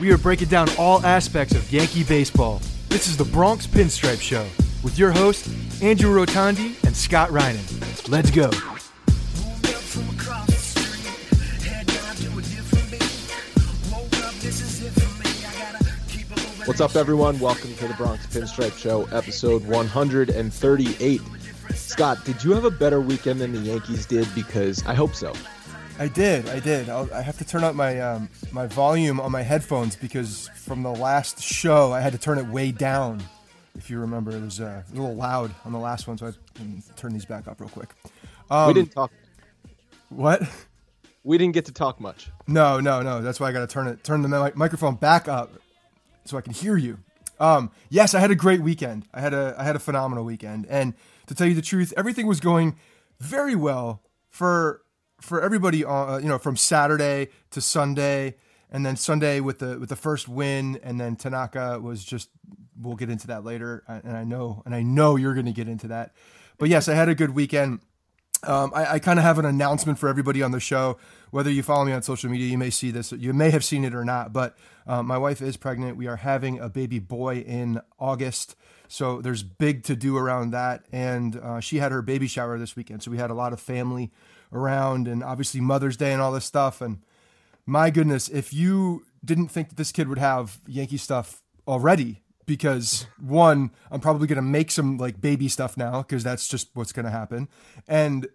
We are breaking down all aspects of Yankee baseball. This is the Bronx Pinstripe Show with your hosts, Andrew Rotondi and Scott Reinen. Let's go. What's up, everyone? Welcome to the Bronx Pinstripe Show, episode 138. Scott, did you have a better weekend than the Yankees did? Because I hope so. I did. I did. I'll, i have to turn up my um, my volume on my headphones because from the last show I had to turn it way down. If you remember, it was uh, a little loud on the last one, so I can turn these back up real quick. Um, we didn't talk. What? We didn't get to talk much. No, no, no. That's why I got to turn it, turn the mi- microphone back up so I can hear you. Um, yes, I had a great weekend. I had a I had a phenomenal weekend, and to tell you the truth, everything was going very well for for everybody, uh, you know, from Saturday to Sunday, and then Sunday with the with the first win, and then Tanaka was just. We'll get into that later, and I know, and I know you're going to get into that. But yes, I had a good weekend. Um, I, I kind of have an announcement for everybody on the show. Whether you follow me on social media, you may see this, you may have seen it or not. But uh, my wife is pregnant. We are having a baby boy in August. So there's big to do around that. And uh, she had her baby shower this weekend. So we had a lot of family around and obviously Mother's Day and all this stuff. And my goodness, if you didn't think that this kid would have Yankee stuff already, because one, I'm probably gonna make some like baby stuff now because that's just what's gonna happen, and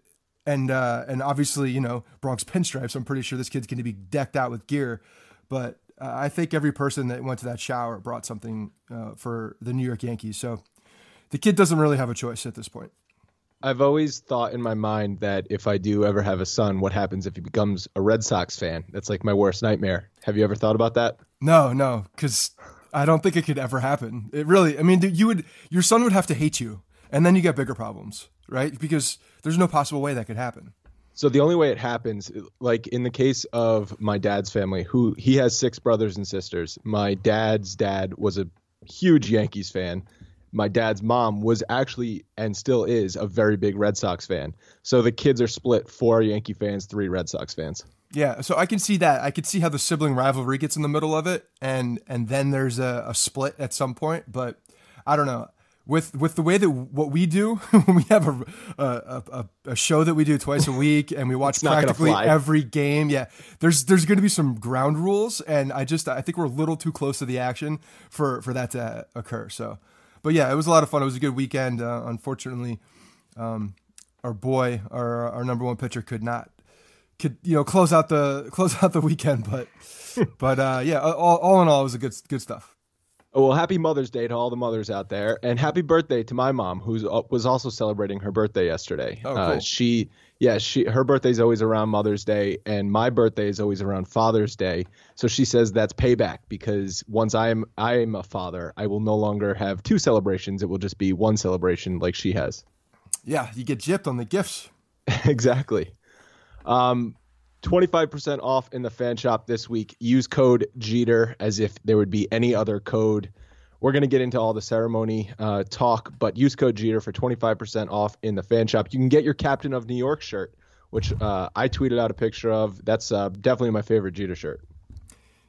and uh, and obviously you know Bronx pinstripes. I'm pretty sure this kid's gonna be decked out with gear, but uh, I think every person that went to that shower brought something uh, for the New York Yankees. So the kid doesn't really have a choice at this point. I've always thought in my mind that if I do ever have a son, what happens if he becomes a Red Sox fan? That's like my worst nightmare. Have you ever thought about that? No, no, because I don't think it could ever happen. It really, I mean, you would, your son would have to hate you, and then you get bigger problems, right? Because there's no possible way that could happen. So the only way it happens, like in the case of my dad's family, who he has six brothers and sisters. My dad's dad was a huge Yankees fan my dad's mom was actually and still is a very big Red Sox fan. So the kids are split four Yankee fans, three Red Sox fans. Yeah, so I can see that. I can see how the sibling rivalry gets in the middle of it, and and then there's a, a split at some point. But I don't know with with the way that what we do when we have a a, a, a show that we do twice a week and we watch practically every game. Yeah, there's there's going to be some ground rules, and I just I think we're a little too close to the action for for that to occur. So but yeah, it was a lot of fun. It was a good weekend. Uh, unfortunately, um, our boy, our our number one pitcher, could not could you know close out the close out the weekend. But but uh, yeah, all, all in all, it was a good good stuff. Oh, well, happy Mother's Day to all the mothers out there, and happy birthday to my mom, who uh, was also celebrating her birthday yesterday. Oh, cool. uh, she, yeah, she, her birthday's always around Mother's Day, and my birthday is always around Father's Day. So she says that's payback because once I am, I am a father, I will no longer have two celebrations. It will just be one celebration, like she has. Yeah, you get gypped on the gifts. exactly. Um, 25% off in the fan shop this week. Use code Jeter as if there would be any other code. We're going to get into all the ceremony uh, talk, but use code Jeter for 25% off in the fan shop. You can get your Captain of New York shirt, which uh, I tweeted out a picture of. That's uh, definitely my favorite Jeter shirt.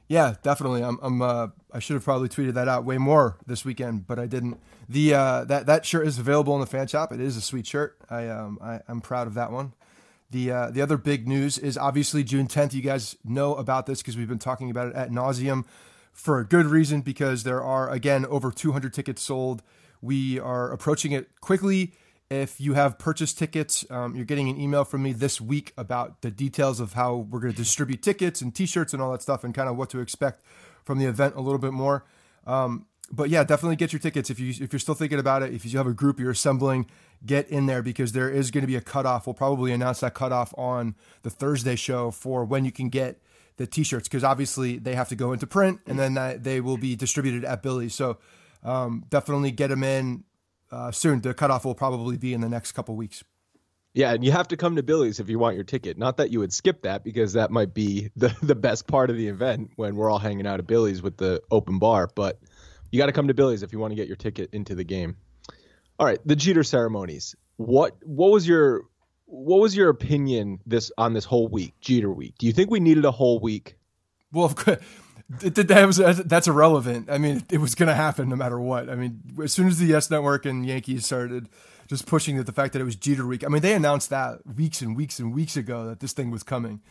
Yeah, definitely. I'm. I'm uh, I should have probably tweeted that out way more this weekend, but I didn't. The uh, that that shirt is available in the fan shop. It is a sweet shirt. I um I, I'm proud of that one. The uh, the other big news is obviously June 10th. You guys know about this because we've been talking about it at nauseum for a good reason. Because there are again over 200 tickets sold. We are approaching it quickly. If you have purchased tickets, um, you're getting an email from me this week about the details of how we're going to distribute tickets and T-shirts and all that stuff, and kind of what to expect from the event a little bit more. Um, but yeah, definitely get your tickets if you if you're still thinking about it. If you have a group you're assembling, get in there because there is going to be a cutoff. We'll probably announce that cutoff on the Thursday show for when you can get the T-shirts because obviously they have to go into print and then that, they will be distributed at Billy's. So um, definitely get them in uh, soon. The cutoff will probably be in the next couple weeks. Yeah, and you have to come to Billy's if you want your ticket. Not that you would skip that because that might be the, the best part of the event when we're all hanging out at Billy's with the open bar, but you got to come to Billy's if you want to get your ticket into the game. All right, the Jeter ceremonies. What what was your what was your opinion this on this whole week, Jeter week? Do you think we needed a whole week? Well, of course, that was uh, that's irrelevant. I mean, it was going to happen no matter what. I mean, as soon as the Yes Network and Yankees started just pushing that the fact that it was Jeter week. I mean, they announced that weeks and weeks and weeks ago that this thing was coming.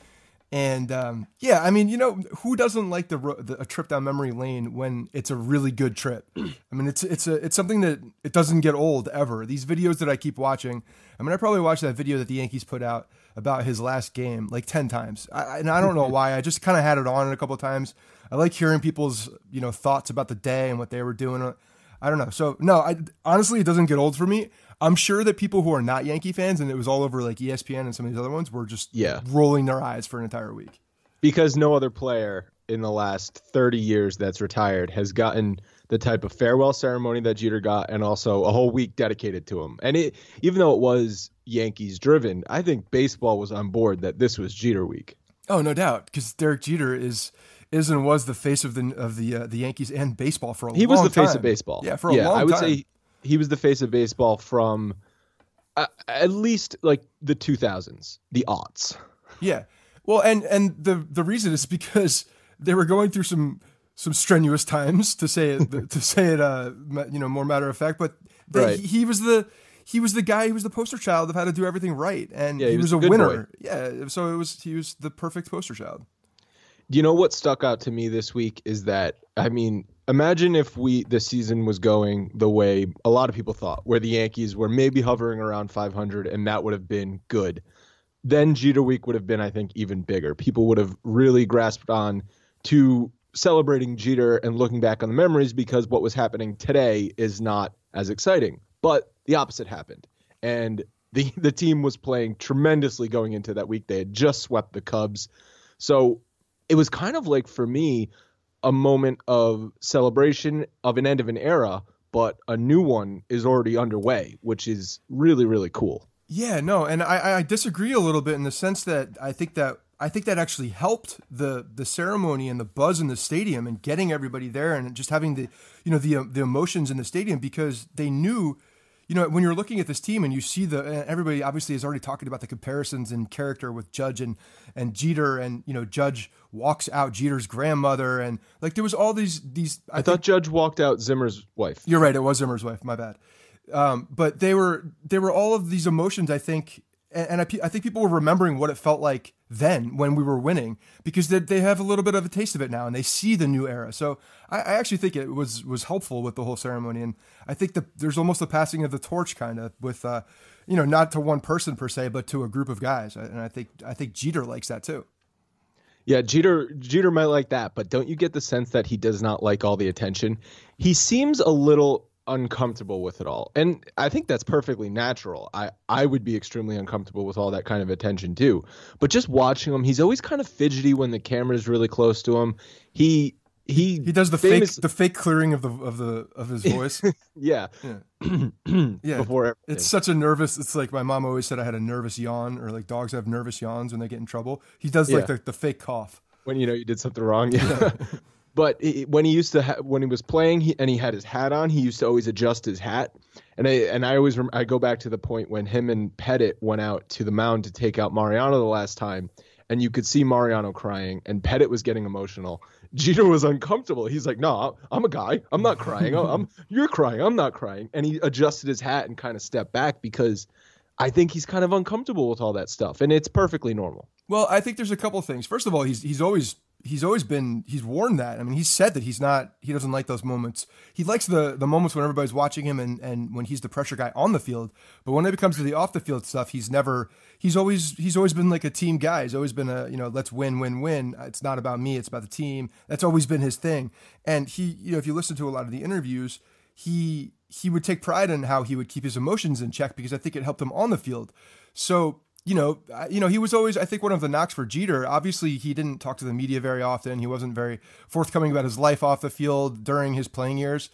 And um, yeah, I mean, you know, who doesn't like the, the, a trip down memory lane when it's a really good trip? I mean, it's it's a it's something that it doesn't get old ever. These videos that I keep watching. I mean, I probably watched that video that the Yankees put out about his last game like ten times, I, and I don't know why. I just kind of had it on a couple of times. I like hearing people's you know thoughts about the day and what they were doing. I don't know. So no, I honestly, it doesn't get old for me. I'm sure that people who are not Yankee fans, and it was all over like ESPN and some of these other ones, were just yeah. rolling their eyes for an entire week. Because no other player in the last 30 years that's retired has gotten the type of farewell ceremony that Jeter got, and also a whole week dedicated to him. And it, even though it was Yankees driven, I think baseball was on board that this was Jeter week. Oh, no doubt, because Derek Jeter is is and was the face of the of the uh, the Yankees and baseball for a he long time. He was the face of baseball. Yeah, for a yeah, long time. I would time. say he was the face of baseball from uh, at least like the 2000s, the aughts. Yeah. Well, and and the the reason is because they were going through some some strenuous times to say it to say it uh you know more matter of fact, but they, right. he, he, was the he was the guy who was the poster child of how to do everything right, and yeah, he, he was, was a winner. Boy. Yeah, so it was he was the perfect poster child. You know what stuck out to me this week is that I mean imagine if we the season was going the way a lot of people thought, where the Yankees were maybe hovering around 500, and that would have been good. Then Jeter Week would have been, I think, even bigger. People would have really grasped on to celebrating Jeter and looking back on the memories because what was happening today is not as exciting. But the opposite happened, and the the team was playing tremendously going into that week. They had just swept the Cubs, so it was kind of like for me a moment of celebration of an end of an era, but a new one is already underway, which is really, really cool. Yeah, no, and I, I disagree a little bit in the sense that I think that I think that actually helped the the ceremony and the buzz in the stadium and getting everybody there and just having the you know the the emotions in the stadium because they knew you know, when you're looking at this team and you see the everybody obviously is already talking about the comparisons in character with Judge and and Jeter and you know Judge walks out Jeter's grandmother and like there was all these these. I, I thought Judge walked out Zimmer's wife. You're right, it was Zimmer's wife. My bad. Um, but they were they were all of these emotions. I think and, I, I, think people were remembering what it felt like then when we were winning because they, they have a little bit of a taste of it now and they see the new era. So I, I actually think it was was helpful with the whole ceremony, and I think that there's almost a passing of the torch kind of with, uh, you know, not to one person per se, but to a group of guys, and I think I think Jeter likes that too. Yeah, Jeter Jeter might like that, but don't you get the sense that he does not like all the attention? He seems a little uncomfortable with it all. And I think that's perfectly natural. I, I would be extremely uncomfortable with all that kind of attention too. But just watching him, he's always kind of fidgety when the camera's really close to him. He he he does the famous, fake the fake clearing of the of the of his voice. yeah. Yeah. yeah. Before everything. It's such a nervous it's like my mom always said I had a nervous yawn or like dogs have nervous yawns when they get in trouble. He does like yeah. the, the fake cough. When you know you did something wrong. Yeah. But it, when he used to, ha- when he was playing, he, and he had his hat on, he used to always adjust his hat. And I and I always rem- I go back to the point when him and Pettitte went out to the mound to take out Mariano the last time, and you could see Mariano crying, and Pettitte was getting emotional. Jeter was uncomfortable. He's like, "No, I'm a guy. I'm not crying. I'm you're crying. I'm not crying." And he adjusted his hat and kind of stepped back because I think he's kind of uncomfortable with all that stuff, and it's perfectly normal. Well, I think there's a couple things. First of all, he's he's always he's always been he's warned that. I mean, he's said that he's not he doesn't like those moments. He likes the the moments when everybody's watching him and and when he's the pressure guy on the field. But when it comes to the off the field stuff, he's never he's always he's always been like a team guy. He's always been a you know let's win win win. It's not about me. It's about the team. That's always been his thing. And he you know if you listen to a lot of the interviews, he he would take pride in how he would keep his emotions in check because I think it helped him on the field. So you know, you know, he was always, I think, one of the knocks for Jeter. Obviously, he didn't talk to the media very often. He wasn't very forthcoming about his life off the field during his playing years.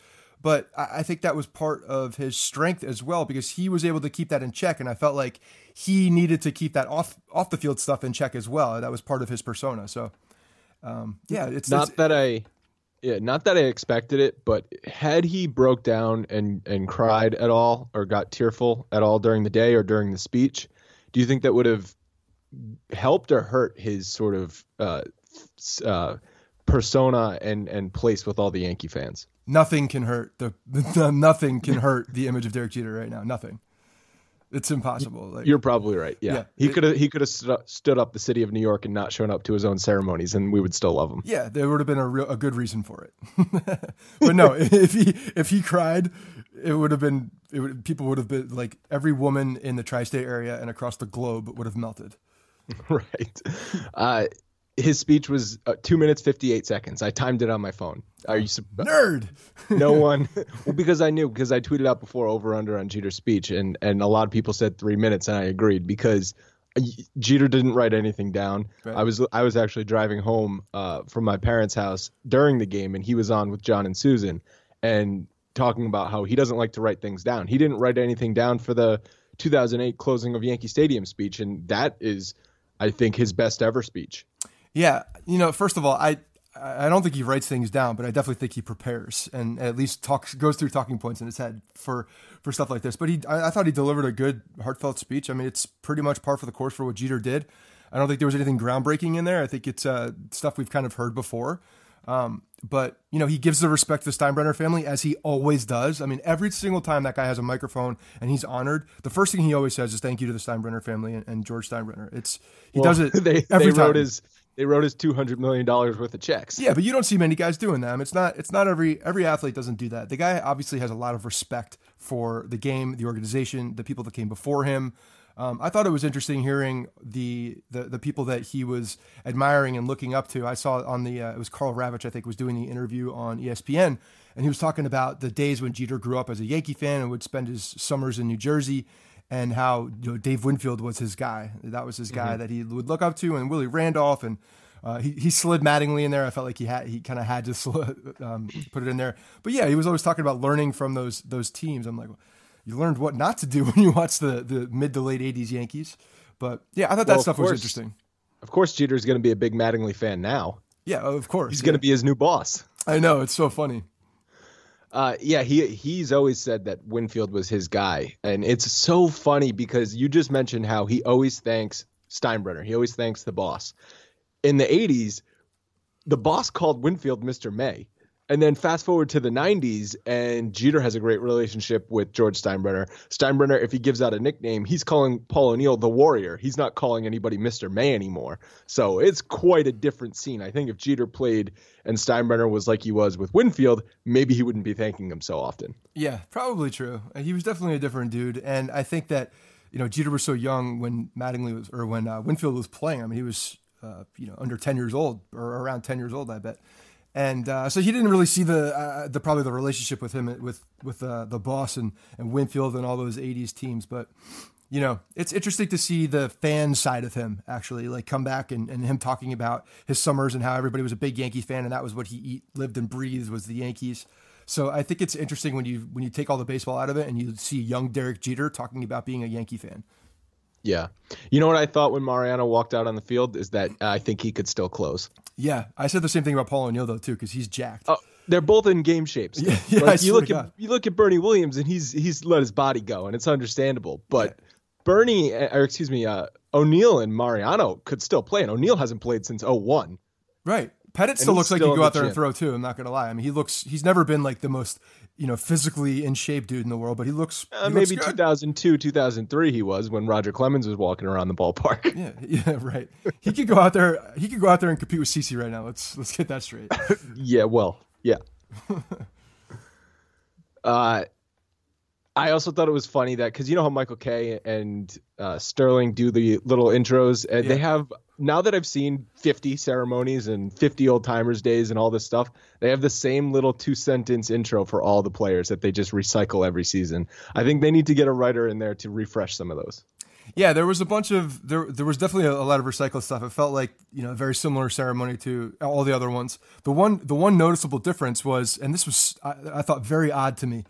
But I think that was part of his strength as well because he was able to keep that in check, and I felt like he needed to keep that off off the field stuff in check as well. That was part of his persona. So, um, yeah, it's not it's, that I, yeah, not that I expected it, but had he broke down and and cried at all or got tearful at all during the day or during the speech, do you think that would have helped or hurt his sort of uh, uh, persona and and place with all the Yankee fans? Nothing can hurt the, the nothing can hurt the image of Derek Jeter right now. Nothing. It's impossible. Like, You're probably right. Yeah, yeah he could have he could have stood up the city of New York and not shown up to his own ceremonies, and we would still love him. Yeah, there would have been a real a good reason for it. but no, if he if he cried, it would have been it would, people would have been like every woman in the tri-state area and across the globe would have melted. Right. Uh, his speech was uh, two minutes fifty eight seconds. I timed it on my phone. Are you nerd? no one. well, because I knew because I tweeted out before over under on Jeter's speech, and and a lot of people said three minutes, and I agreed because Jeter didn't write anything down. Right. I was I was actually driving home uh, from my parents' house during the game, and he was on with John and Suzyn, and talking about how he doesn't like to write things down. He didn't write anything down for the 2008 closing of Yankee Stadium speech, and that is, I think, his best ever speech. Yeah, you know, first of all, I I don't think he writes things down, but I definitely think he prepares and at least talks goes through talking points in his head for for stuff like this. But he, I, I thought he delivered a good, heartfelt speech. I mean, it's pretty much par for the course for what Jeter did. I don't think there was anything groundbreaking in there. I think it's uh, stuff we've kind of heard before. Um, but you know, he gives the respect to the Steinbrenner family as he always does. I mean, every single time that guy has a microphone and he's honored, the first thing he always says is "Thank you to the Steinbrenner family and, and George Steinbrenner." It's he well, does it they, every they time. Wrote his, they wrote his two hundred million dollars worth of checks. Yeah, but you don't see many guys doing that. I mean, it's not it's not every every athlete doesn't do that. The guy obviously has a lot of respect for the game, the organization, the people that came before him. Um, I thought it was interesting hearing the, the, the people that he was admiring and looking up to. I saw on the uh, it was Karl Ravech I think was doing the interview on ESPN, and he was talking about the days when Jeter grew up as a Yankee fan and would spend his summers in New Jersey, and how you know Dave Winfield was his guy. That was his guy mm-hmm. that he would look up to, and Willie Randolph and. Uh, he, he slid Mattingly in there. I felt like he had he kind of had to um, put it in there. But yeah, he was always talking about learning from those those teams. I'm like, you learned what not to do when you watch the the mid to late '80s Yankees. But yeah, I thought that well, stuff course, was interesting. Of course, Jeter's going to be a big Mattingly fan now. Yeah, of course. He's yeah. going to be his new boss. I know it's so funny. Uh, yeah, he he's always said that Winfield was his guy, and it's so funny because you just mentioned how he always thanks Steinbrenner. He always thanks the boss. In the '80s, the boss called Winfield Mr. May, And then fast forward to the 90s, and Jeter has a great relationship with George Steinbrenner. Steinbrenner, if he gives out a nickname, he's calling Paul O'Neill the Warrior. He's not calling anybody Mr. May anymore. So it's quite a different scene. I think if Jeter played and Steinbrenner was like he was with Winfield, maybe he wouldn't be thanking him so often. Yeah, probably true. He was definitely a different dude, and I think that you know Jeter was so young when Mattingly was or when uh, Winfield was playing. I mean, he was uh, you know under ten years old or around ten years old, I bet and uh, so he didn't really see the uh, the probably the relationship with him with with uh, the boss and and Winfield and all those '80s teams. But you know, it's interesting to see the fan side of him actually like come back and, and him talking about his summers and how everybody was a big Yankee fan and that was what he eat, lived and breathed was the Yankees. So I think it's interesting when you when you take all the baseball out of it and you see young Derek Jeter talking about being a Yankee fan. Yeah. You know what I thought when Mariano walked out on the field is that I think he could still close. Yeah, I said the same thing about Paul O'Neill though too because he's jacked. Oh, they're both in game shapes. Yeah, yeah, like, you look at God. you look at Bernie Williams and he's he's let his body go and it's understandable. But yeah. Bernie, uh, or excuse me, uh, O'Neill and Mariano could still play, and O'Neill hasn't played since 01. Right. Pettitte still looks like he go out there gym. and throw too. I'm not gonna lie. I mean, he looks. He's never been like the most you know, physically in shape dude in the world, but he looks uh, he maybe looks 2002, 2003 he was when Roger Clemens was walking around the ballpark. Yeah, yeah, right. He could go out there. He could go out there and compete with CC right now. Let's let's get that straight. yeah, well, yeah. uh, I also thought it was funny that because you know how Michael Kay and uh, Sterling do the little intros, and yeah. they have now that I've seen 50 ceremonies and 50 old timers days and all this stuff, they have the same little two sentence intro for all the players that they just recycle every season. I think they need to get a writer in there to refresh some of those. Yeah, there was a bunch of there. There was definitely a, a, lot of recycled stuff. It felt like you know a very similar ceremony to all the other ones. The one the one noticeable difference was, and this was I, I thought very odd to me,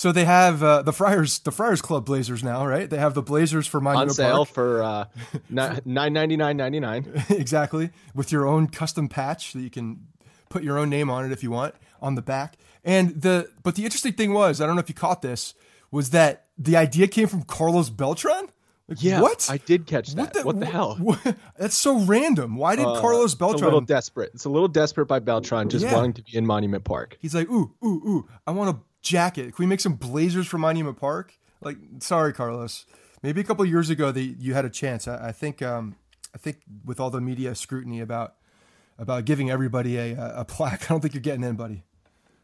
so they have uh, the Friars, the Friars Club Blazers now, right? They have the Blazers for Monument on sale Park. for uh, nine ninety nine ninety nine. exactly, with your own custom patch that you can put your own name on it if you want on the back. And the but the interesting thing was, I don't know if you caught this, was that the idea came from Carlos Beltran. Like, yeah, what? I did catch that. What the, what the hell? What, that's so random. Why did uh, Carlos Beltran? It's a little desperate. It's a little desperate by Beltran just yeah. wanting to be in Monument Park. He's like, ooh, ooh, ooh. I want to jacket. Can we make some blazers for Monument Park? Like, sorry, Carlos. Maybe a couple years ago that you had a chance. I, I think, um, I think with all the media scrutiny about about giving everybody a, a plaque, I don't think you're getting in, buddy.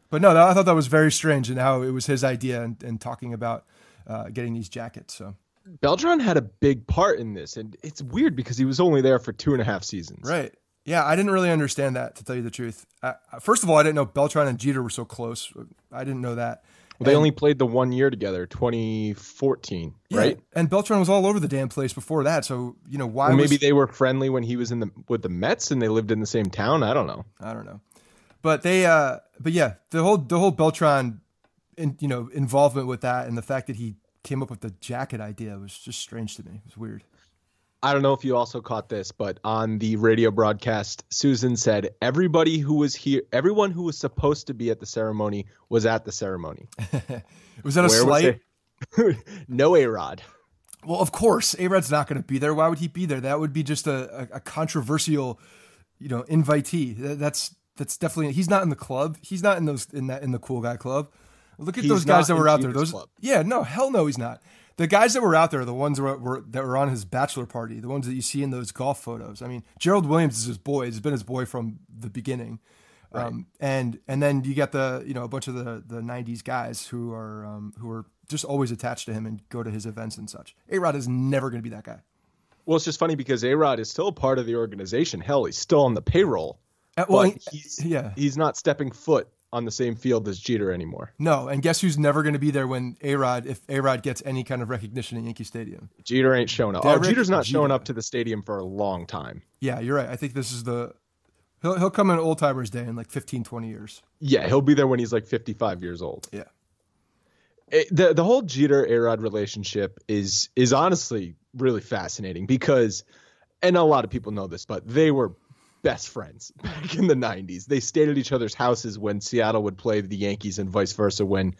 But no, I thought that was very strange and how it was his idea and, and talking about uh, getting these jackets. So Beltran had a big part in this, and it's weird because he was only there for two and a half seasons. Right. Yeah, I didn't really understand that to tell you the truth. Uh, first of all, I didn't know Beltran and Jeter were so close. I didn't know that. Well, they and, only played the one year together, 2014, yeah, right? And Beltran was all over the damn place before that. So you know why? Well, maybe was, they were friendly when he was in the with the Mets and they lived in the same town. I don't know. I don't know. But they, uh, but yeah, the whole the whole Beltran, in, you know, involvement with that and the fact that he came up with the jacket idea was just strange to me. It was weird. I don't know if you also caught this, but on the radio broadcast, Suzyn said everybody who was here, everyone who was supposed to be at the ceremony was at the ceremony. was that a Where slight? no A Rod. Well, of course, A Rod's not going to be there. Why would he be there? That would be just a, a, a controversial, you know, invitee. That's that's definitely he's not in the club. He's not in those in that in the cool guy club. Look at he's those guys that were out there. Those club. yeah, no, hell no, he's not the guys that were out there the ones that were, that were on his bachelor party, the ones that you see in those golf photos. I mean, Gerald Williams is his boy. He's been his boy from the beginning. Right. Um, and and then you get the you know a bunch of the the '90s guys who are um, who are just always attached to him and go to his events and such. A Rod is never going to be that guy. Well, it's just funny because A Rod is still a part of the organization. Hell, he's still on the payroll. Uh, well, he's, yeah, he's not stepping foot on the same field as Jeter anymore. No, and guess who's never going to be there when A Rod, if A Rod gets any kind of recognition in Yankee Stadium? Jeter ain't showing up. Derek oh, Jeter's not Jeter. showing up to the stadium for a long time. Yeah, you're right. I think this is the. He'll, he'll come in Old Timers Day in like 15, 20 years. Yeah, he'll be there when he's like 55 years old. Yeah. It, the the whole Jeter A Rod relationship is is honestly really fascinating because, and a lot of people know this, but they were best friends back in the 90s. They stayed at each other's houses when Seattle would play the Yankees and vice versa when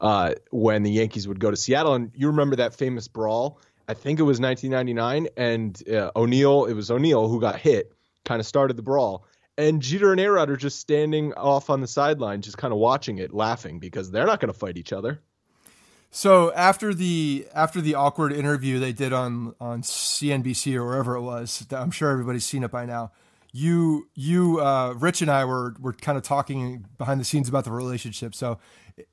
uh, when the Yankees would go to Seattle. And you remember that famous brawl? I think it was 1999, and uh, O'Neill. It was O'Neill who got hit, kind of started the brawl, And Jeter and Arod are just standing off on the sideline, just kind of watching it, laughing because they're not going to fight each other. So after the after the awkward interview they did on on CNBC or wherever it was, I'm sure everybody's seen it by now. You you uh, Rich and I were were kind of talking behind the scenes about the relationship. So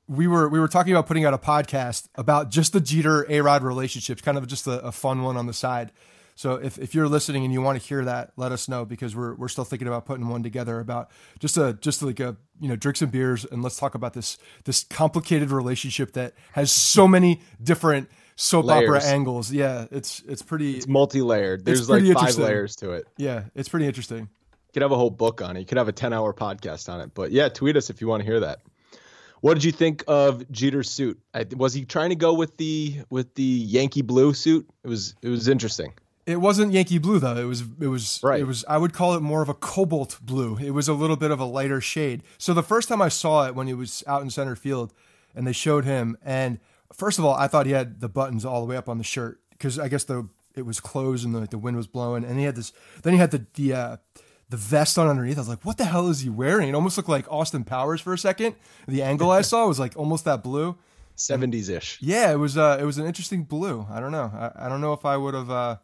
we were we were talking about putting out a podcast about just the Jeter A Rod relationships, kind of just a, a fun one on the side. So if, if you're listening and you want to hear that, let us know because we're we're still thinking about putting one together about just a just like a you know drink some beers and let's talk about this this complicated relationship that has so many different soap Layers. opera angles. Yeah, it's it's pretty It's multi-layered. There's pretty like five layers to it. yeah, it's pretty interesting. You could have a whole book on it. You could have a 10-hour podcast on it. But yeah, tweet us if you want to hear that. What did you think of Jeter's suit? Was he trying to go with the with the Yankee blue suit? It was it was interesting. It wasn't Yankee blue though. It was it was Right. it was I would call it more of a cobalt blue. It was a little bit of a lighter shade. So the first time I saw it when he was out in center field and they showed him and first of all I thought he had the buttons all the way up on the shirt because I guess the it was closed and the, the wind was blowing and he had this then he had the the uh, the vest on underneath. I was like, what the hell is he wearing? It almost looked like Austin Powers for a second. The angle I saw was like almost that blue. 70s ish. Yeah, it was uh, it was an interesting blue. I don't know. I, I don't know if I would have. Uh,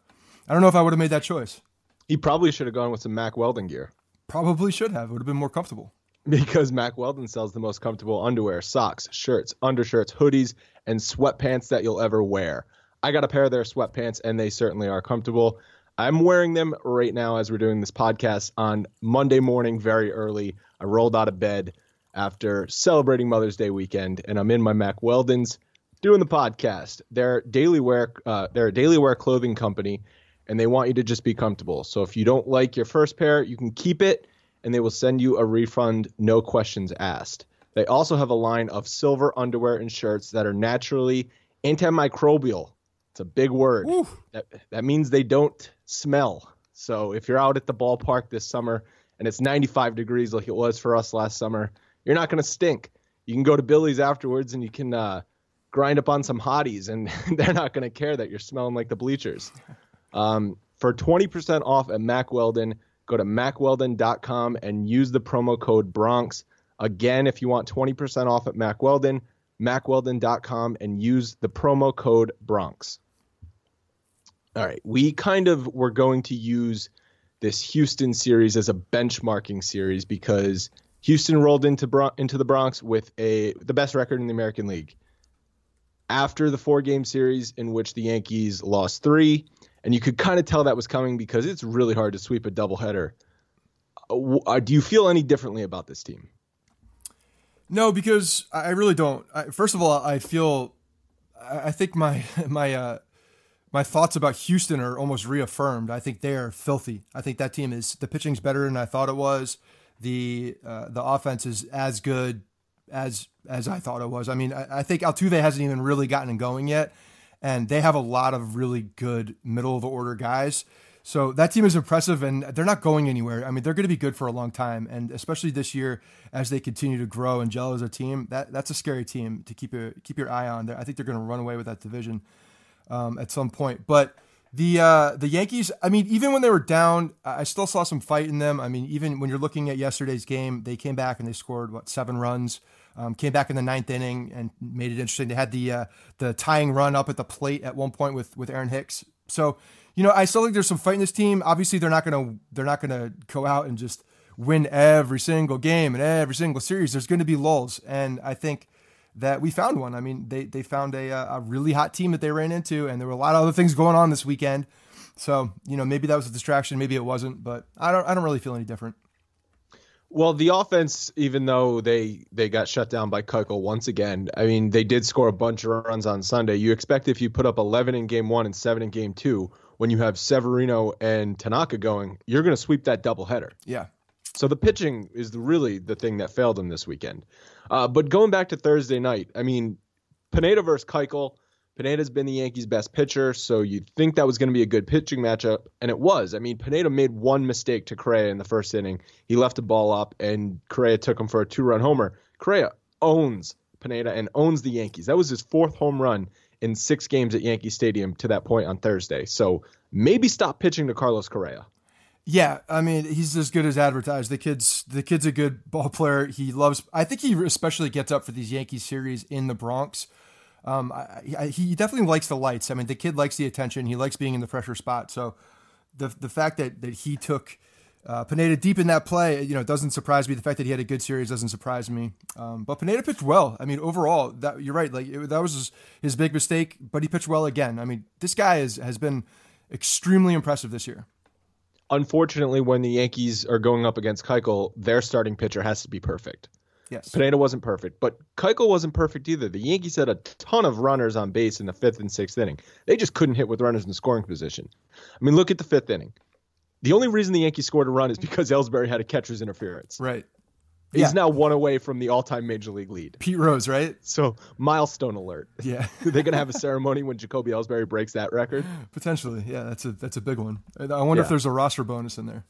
I don't know if I would have made that choice. He probably should have gone with some Mack Weldon gear Probably should have. It would have been more comfortable. because Mack Weldon sells the most comfortable underwear, socks, shirts, undershirts, hoodies, and sweatpants that you'll ever wear. I got a pair of their sweatpants and they certainly are comfortable. I'm wearing them right now as we're doing this podcast on Monday morning, very early. I rolled out of bed after celebrating Mother's Day weekend, and I'm in my Mack Weldons doing the podcast. They're daily wear, uh, they're a daily wear clothing company, and they want you to just be comfortable. So if you don't like your first pair, you can keep it, and they will send you a refund, no questions asked. They also have a line of silver underwear and shirts that are naturally antimicrobial. It's a big word. That, that means they don't smell. So if you're out at the ballpark this summer and it's 95 degrees like it was for us last summer, you're not going to stink. You can go to Billy's afterwards and you can uh, grind up on some hotties, and they're not going to care that you're smelling like the bleachers. Um, for 20% off at Mack Weldon, go to mackweldon.com and use the promo code Bronx. Again, if you want 20% off at Mack Weldon, mackweldon.com and use the promo code Bronx. All right, we kind of were going to use this Houston series as a benchmarking series because Houston rolled into Bron- into the Bronx with a the best record in the American League. After the four game series in which the Yankees lost three, and you could kind of tell that was coming because it's really hard to sweep a doubleheader. Uh, uh, do you feel any differently about this team? No, because I really don't. I, first of all, I feel. I I think my my uh, my thoughts about Houston are almost reaffirmed. I think they are filthy. I think that team is the pitching's better than I thought it was. The uh, the offense is as good as as I thought it was. I mean, I, I think Altuve hasn't even really gotten going yet, and they have a lot of really good middle of the order guys. So that team is impressive, and they're not going anywhere. I mean, they're going to be good for a long time, and especially this year as they continue to grow and gel as a team. That that's a scary team to keep a, keep your eye on. I think they're going to run away with that division um, at some point. But the uh, the Yankees, I mean, even when they were down, I I still saw some fight in them. I mean, even when you're looking at yesterday's game, they came back and they scored what seven runs. Um, came back in the ninth inning and made it interesting. They had the uh, the tying run up at the plate at one point with with Aaron Hicks. So you know, I still think there's some fight in this team. Obviously, they're not gonna they're not gonna go out and just win every single game and every single series. There's going to be lulls, and I think that we found one. I mean, they they found a a really hot team that they ran into, and there were a lot of other things going on this weekend. So you know, maybe that was a distraction, maybe it wasn't, but I don't I don't really feel any different. Well, the offense, even though they they got shut down by Keuchel once again, I mean, they did score a bunch of runs on Sunday. You expect if you put up 11 in game one and seven in game two, when you have Severino and Tanaka going, you're going to sweep that doubleheader. Yeah, So the pitching is the, really the thing that failed them this weekend. Uh, but going back to Thursday night, I mean, Pineda versus Keuchel. Pineda's been the Yankees' best pitcher, so you'd think that was going to be a good pitching matchup, and it was. I mean, Pineda made one mistake to Correa in the first inning. He left the ball up, and Correa took him for a two-run homer. Correa owns Pineda and owns the Yankees. That was his fourth home run in six games at Yankee Stadium to that point on Thursday. So maybe stop pitching to Carlos Correa. Yeah, I mean he's as good as advertised. The kid's the kid's a good ball player. He loves. I think he especially gets up for these Yankees series in the Bronx. Um, I, I, he definitely likes the lights. I mean, the kid likes the attention. He likes being in the pressure spot. So, the the fact that that he took uh, Pineda deep in that play, you know, doesn't surprise me. The fact that he had a good series doesn't surprise me. Um, but Pineda pitched well. I mean, overall, that you're right. Like it, that was his, his big mistake, but he pitched well again. I mean, this guy is has been extremely impressive this year unfortunately, when the Yankees are going up against Keuchel, their starting pitcher has to be perfect. Yes. Pineda wasn't perfect, but Keuchel wasn't perfect either. The Yankees had a ton of runners on base in the fifth and sixth inning. They just couldn't hit with runners in scoring position. I mean, look at the fifth inning. The only reason the Yankees scored a run is because Ellsbury had a catcher's interference. Right. He's yeah. now one away from the all-time major league lead. Pete Rose, right? So milestone alert. Yeah, they're gonna have a ceremony when Jacoby Ellsbury breaks that record. Potentially, yeah. That's a that's a big one. I wonder yeah. if there's a roster bonus in there.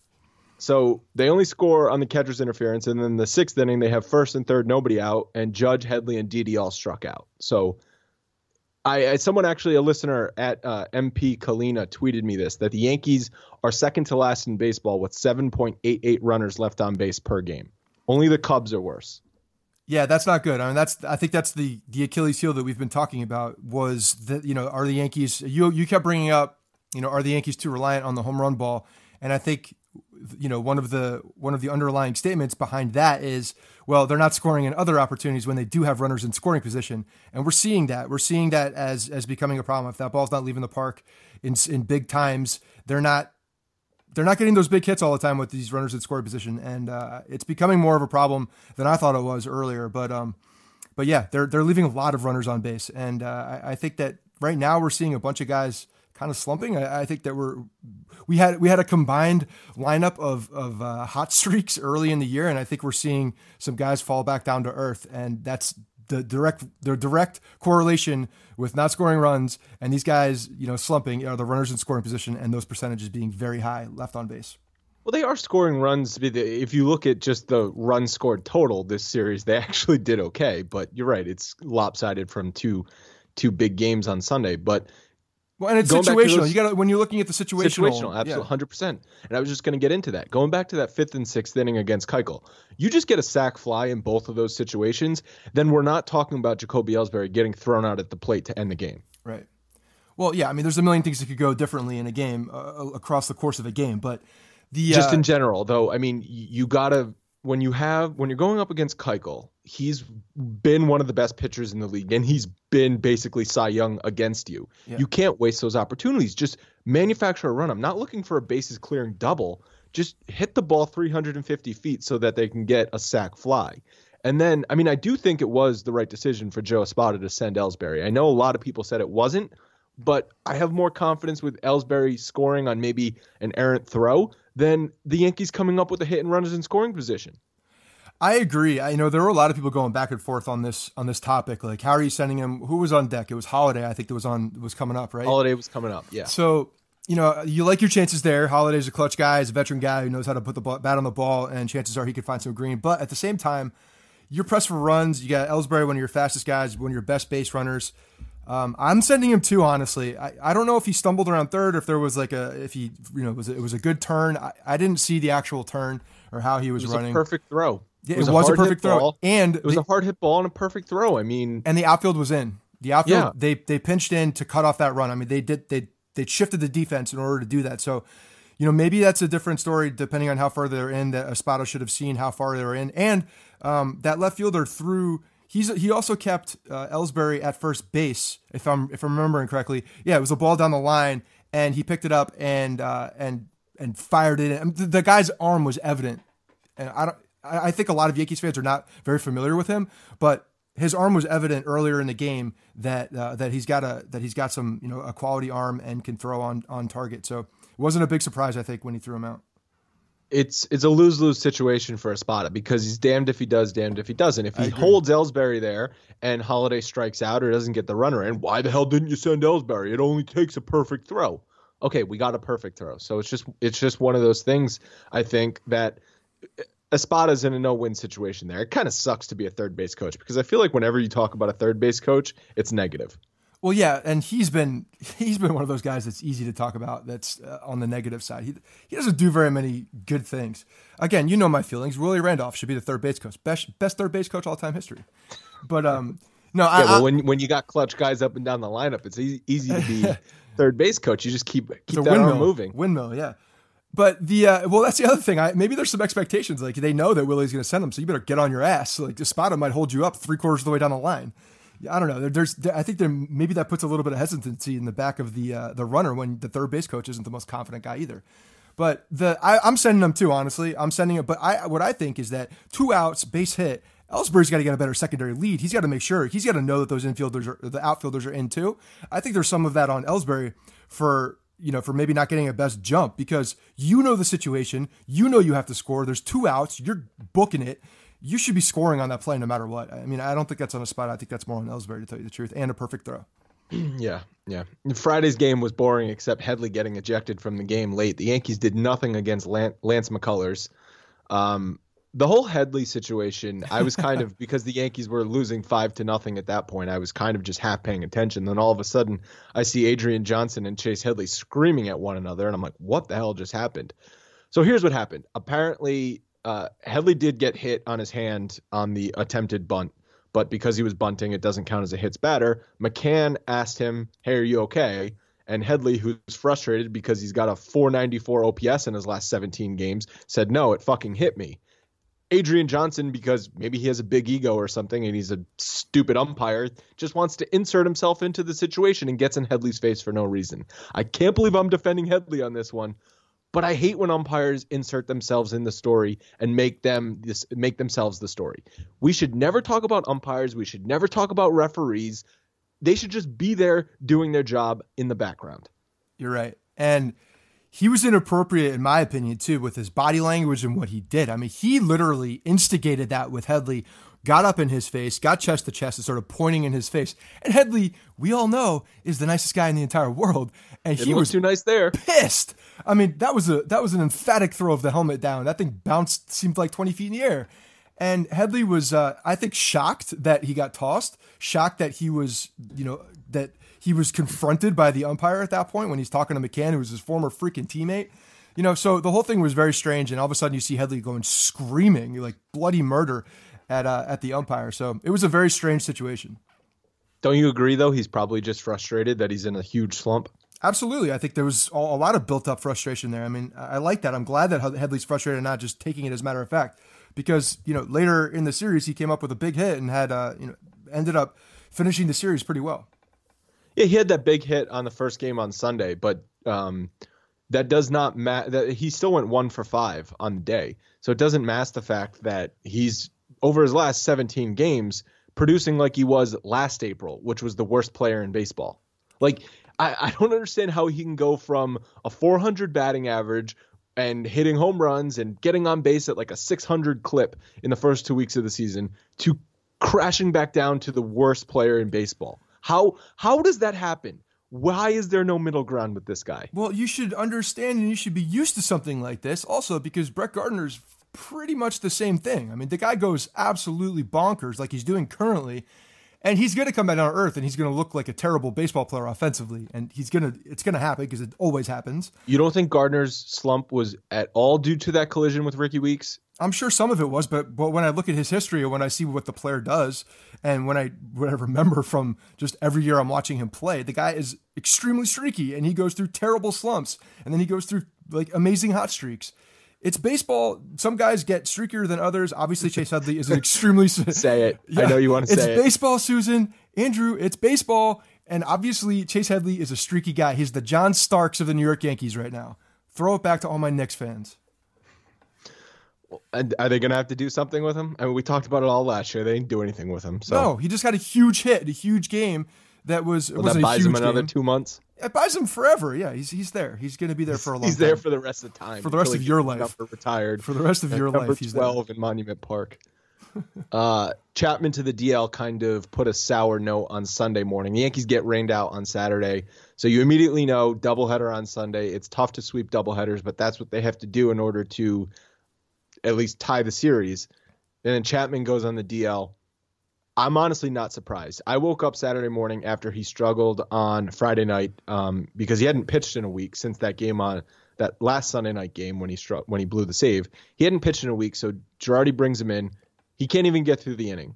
So they only score on the catcher's interference, and then the sixth inning they have first and third nobody out, and Judge Headley and Didi all struck out. So. I, someone actually a listener at uh, MP Kalina tweeted me this that the Yankees are second to last in baseball with 7.88 runners left on base per game. Only the Cubs are worse. Yeah, that's not good. I mean, that's I think that's the the Achilles heel that we've been talking about was that you know are the Yankees you you kept bringing up you know are the Yankees too reliant on the home run ball, and I think you know one of the one of the underlying statements behind that is well they're not scoring in other opportunities when they do have runners in scoring position, and we're seeing that we're seeing that as as becoming a problem. If that ball's not leaving the park in in big times, they're not they're not getting those big hits all the time with these runners in scoring position, and uh, it's becoming more of a problem than I thought it was earlier. But um, but yeah, they're they're leaving a lot of runners on base, and uh, I, I, think that right now we're seeing a bunch of guys kind of slumping. I, I, think that we're we had we had a combined lineup of of uh, hot streaks early in the year, and I think we're seeing some guys fall back down to earth, and that's the direct the direct correlation with not scoring runs and these guys, you know, slumping are the runners in scoring position and those percentages being very high left on base. Well, they are scoring runs. If you look at just the run scored total this series, they actually did okay. But you're right; it's lopsided from two two big games on Sunday. But well, and it's Going situational. Those, you got when you're looking at the situational. Situational, absolutely, hundred yeah. percent. And I was just going to get into that. Going back to that fifth and sixth inning against Keuchel, you just get a sac fly in both of those situations. Then we're not talking about Jacoby Ellsbury getting thrown out at the plate to end the game. Right. Well, yeah. I mean, there's a million things that could go differently in a game uh, across the course of a game, but the just uh, in general, though. I mean, you gotta when you have when you're going up against Keuchel, he's been one of the best pitchers in the league, and he's been basically Cy Young against you. Yeah. You can't waste those opportunities. Just manufacture a run. I'm not looking for a bases clearing double. Just hit the ball 350 feet so that they can get a sac fly. And then, I mean, I do think it was the right decision for Joe Espada to send Ellsbury. I know a lot of people said it wasn't, but I have more confidence with Ellsbury scoring on maybe an errant throw than the Yankees coming up with a hit and runners in scoring position. I agree. I you know there were a lot of people going back and forth on this on this topic. Like, how are you sending him? Who was on deck? It was Holliday. I think that was on was coming up, right? Holliday was coming up. Yeah. So you know you like your chances there. Holliday's a clutch guy. He's a veteran guy who knows how to put the bat on the ball, and chances are he could find some green. But at the same time, you're pressed for runs. You got Ellsbury, one of your fastest guys, one of your best base runners. Um, I'm sending him two, honestly. I, I don't know if he stumbled around third, if there was like a if he you know was it was a good turn. I, I didn't see the actual turn or how he was, was running. perfect throw. Yeah, it was, it was a, a, perfect throw, ball. and it was the, a hard hit ball and a perfect throw. I mean, and the outfield was in. The outfield yeah. they they pinched in to cut off that run. I mean, they did they they shifted the defense in order to do that. So, you know, maybe that's a different story depending on how far they're in. That Espada should have seen how far they were in, and um, that left fielder threw. He's he also kept uh, Ellsbury at first base, if I'm if I'm remembering correctly. Yeah, it was a ball down the line, and he picked it up and uh, and and fired it. In. The, the guy's arm was evident, and I don't. I think a lot of Yankees fans are not very familiar with him, but his arm was evident earlier in the game that uh, that he's got a that he's got some you know a quality arm and can throw on on target. So it wasn't a big surprise, I think, when he threw him out. It's it's a lose lose situation for Espada because he's damned if he does, damned if he doesn't. If he holds Ellsbury there and Holliday strikes out or doesn't get the runner in, why the hell didn't you send Ellsbury? It only takes a perfect throw. Okay, we got a perfect throw. So it's just it's just one of those things. I think that Espada's in a no-win situation there. It kind of sucks to be a third base coach because I feel like whenever you talk about a third base coach, it's negative. Well, yeah, and he's been he's been one of those guys that's easy to talk about. That's uh, on the negative side. He he doesn't do very many good things. Again, you know my feelings. Willie Randolph should be the third base coach, best best third base coach all time history. But um, no, yeah, I, well, I, when when you got clutch guys up and down the lineup, it's easy, easy to be third base coach. You just keep keep that windmill, moving. Windmill, yeah. But the uh, well, that's the other thing. I, maybe there's some expectations. Like they know that Willie's going to send them, so you better get on your ass. Like Espada might hold you up three quarters of the way down the line. I don't know. There, there's, I think there maybe that puts a little bit of hesitancy in the back of the uh, the runner when the third base coach isn't the most confident guy either. But the I, I'm sending them too. Honestly, I'm sending it. But I what I think is that two outs, base hit. Ellsbury's got to get a better secondary lead. He's got to make sure he's got to know that those infielders are the outfielders are in too. I think there's some of that on Ellsbury for you know for maybe not getting a best jump because you know the situation. You know you have to score. There's two outs. You're booking it you should be scoring on that play no matter what. I mean, I don't think that's on Espada. I think that's more on Ellsbury, to tell you the truth, and a perfect throw. yeah, yeah. Friday's game was boring except Headley getting ejected from the game late. The Yankees did nothing against Lance McCullers. Um, the whole Headley situation, I was kind of because the Yankees were losing five to nothing at that point. I was kind of just half paying attention. Then all of a sudden, I see Adrian Johnson and Chase Headley screaming at one another, and I'm like, "What the hell just happened?" So here's what happened. Apparently, uh, Headley did get hit on his hand on the attempted bunt, but because he was bunting, it doesn't count as a hits batter. McCann asked him, "Hey, are you okay?" And Headley, who's frustrated because he's got a 494 OPS in his last 17 games, said, "No, it fucking hit me." Adrian Johnson, because maybe he has a big ego or something and he's a stupid umpire, just wants to insert himself into the situation and gets in Headley's face for no reason. I can't believe I'm defending Headley on this one, but I hate when umpires insert themselves in the story and make them this make themselves the story. We should never talk about umpires. We should never talk about referees. They should just be there doing their job in the background. You're right. And he was inappropriate, in my opinion, too, with his body language and what he did. I mean, he literally instigated that with Headley, got up in his face, got chest to chest, and started pointing in his face. And Headley, we all know, is the nicest guy in the entire world. And Didn't he was too nice there. pissed. I mean, that was a that was an emphatic throw of the helmet down. That thing bounced, seemed like 20 feet in the air. And Headley was, uh, I think, shocked that he got tossed, shocked that he was, you know, that he was confronted by the umpire at that point when he's talking to McCann, who was his former freaking teammate. You know, so the whole thing was very strange. And all of a sudden, you see Headley going screaming, like bloody murder at uh, at the umpire. So it was a very strange situation. Don't you agree, though? He's probably just frustrated that he's in a huge slump. Absolutely. I think there was a lot of built up frustration there. I mean, I like that. I'm glad that Headley's frustrated and not just taking it as a matter of fact because, you know, later in the series, he came up with a big hit and had, uh, you know, ended up finishing the series pretty well. Yeah, he had that big hit on the first game on Sunday, but um, that does not matter. That he still went one for five on the day, so it doesn't mask the fact that he's over his last 17 games producing like he was last April, which was the worst player in baseball. Like I, I don't understand how he can go from a 400 batting average and hitting home runs and getting on base at like a 600 clip in the first two weeks of the season to crashing back down to the worst player in baseball. How how does that happen? Why is there no middle ground with this guy? Well, you should understand and you should be used to something like this also because Brett Gardner's pretty much the same thing. I mean, the guy goes absolutely bonkers like he's doing currently. And he's going to come back on earth and he's going to look like a terrible baseball player offensively. And he's going to, it's going to happen because it always happens. You don't think Gardner's slump was at all due to that collision with Rickie Weeks? I'm sure some of it was, but but when I look at his history and when I see what the player does, and when I what I remember from just every year I'm watching him play, the guy is extremely streaky and he goes through terrible slumps and then he goes through like amazing hot streaks. It's baseball. Some guys get streakier than others. Obviously, Chase Headley is an extremely say it. Yeah, I know you want to say it. It's baseball, Suzyn, Andrew. It's baseball, and obviously Chase Headley is a streaky guy. He's the John Starks of the New York Yankees right now. Throw it back to all my Knicks fans. And are they going to have to do something with him? I mean, we talked about it all last year. They didn't do anything with him. So. No, he just had a huge hit, a huge game that was. Well, that buys him another game. two months. It buys him forever. Yeah, he's he's there. He's going to be there for a long. Time. He's time. there for the rest of the time. For the rest of your life. Retired. For the rest of your life, he's twelve there. in Monument Park. uh, Chapman to the DL kind of put a sour note on Sunday morning. The Yankees get rained out on Saturday, so you immediately know doubleheader on Sunday. It's tough to sweep doubleheaders, but that's what they have to do in order to at least tie the series. And then Chapman goes on the DL. I'm honestly not surprised. I woke up Saturday morning after he struggled on Friday night um, because he hadn't pitched in a week since that game on that last Sunday night game when he struck when he blew the save. He hadn't pitched in a week, so Girardi brings him in. He can't even get through the inning.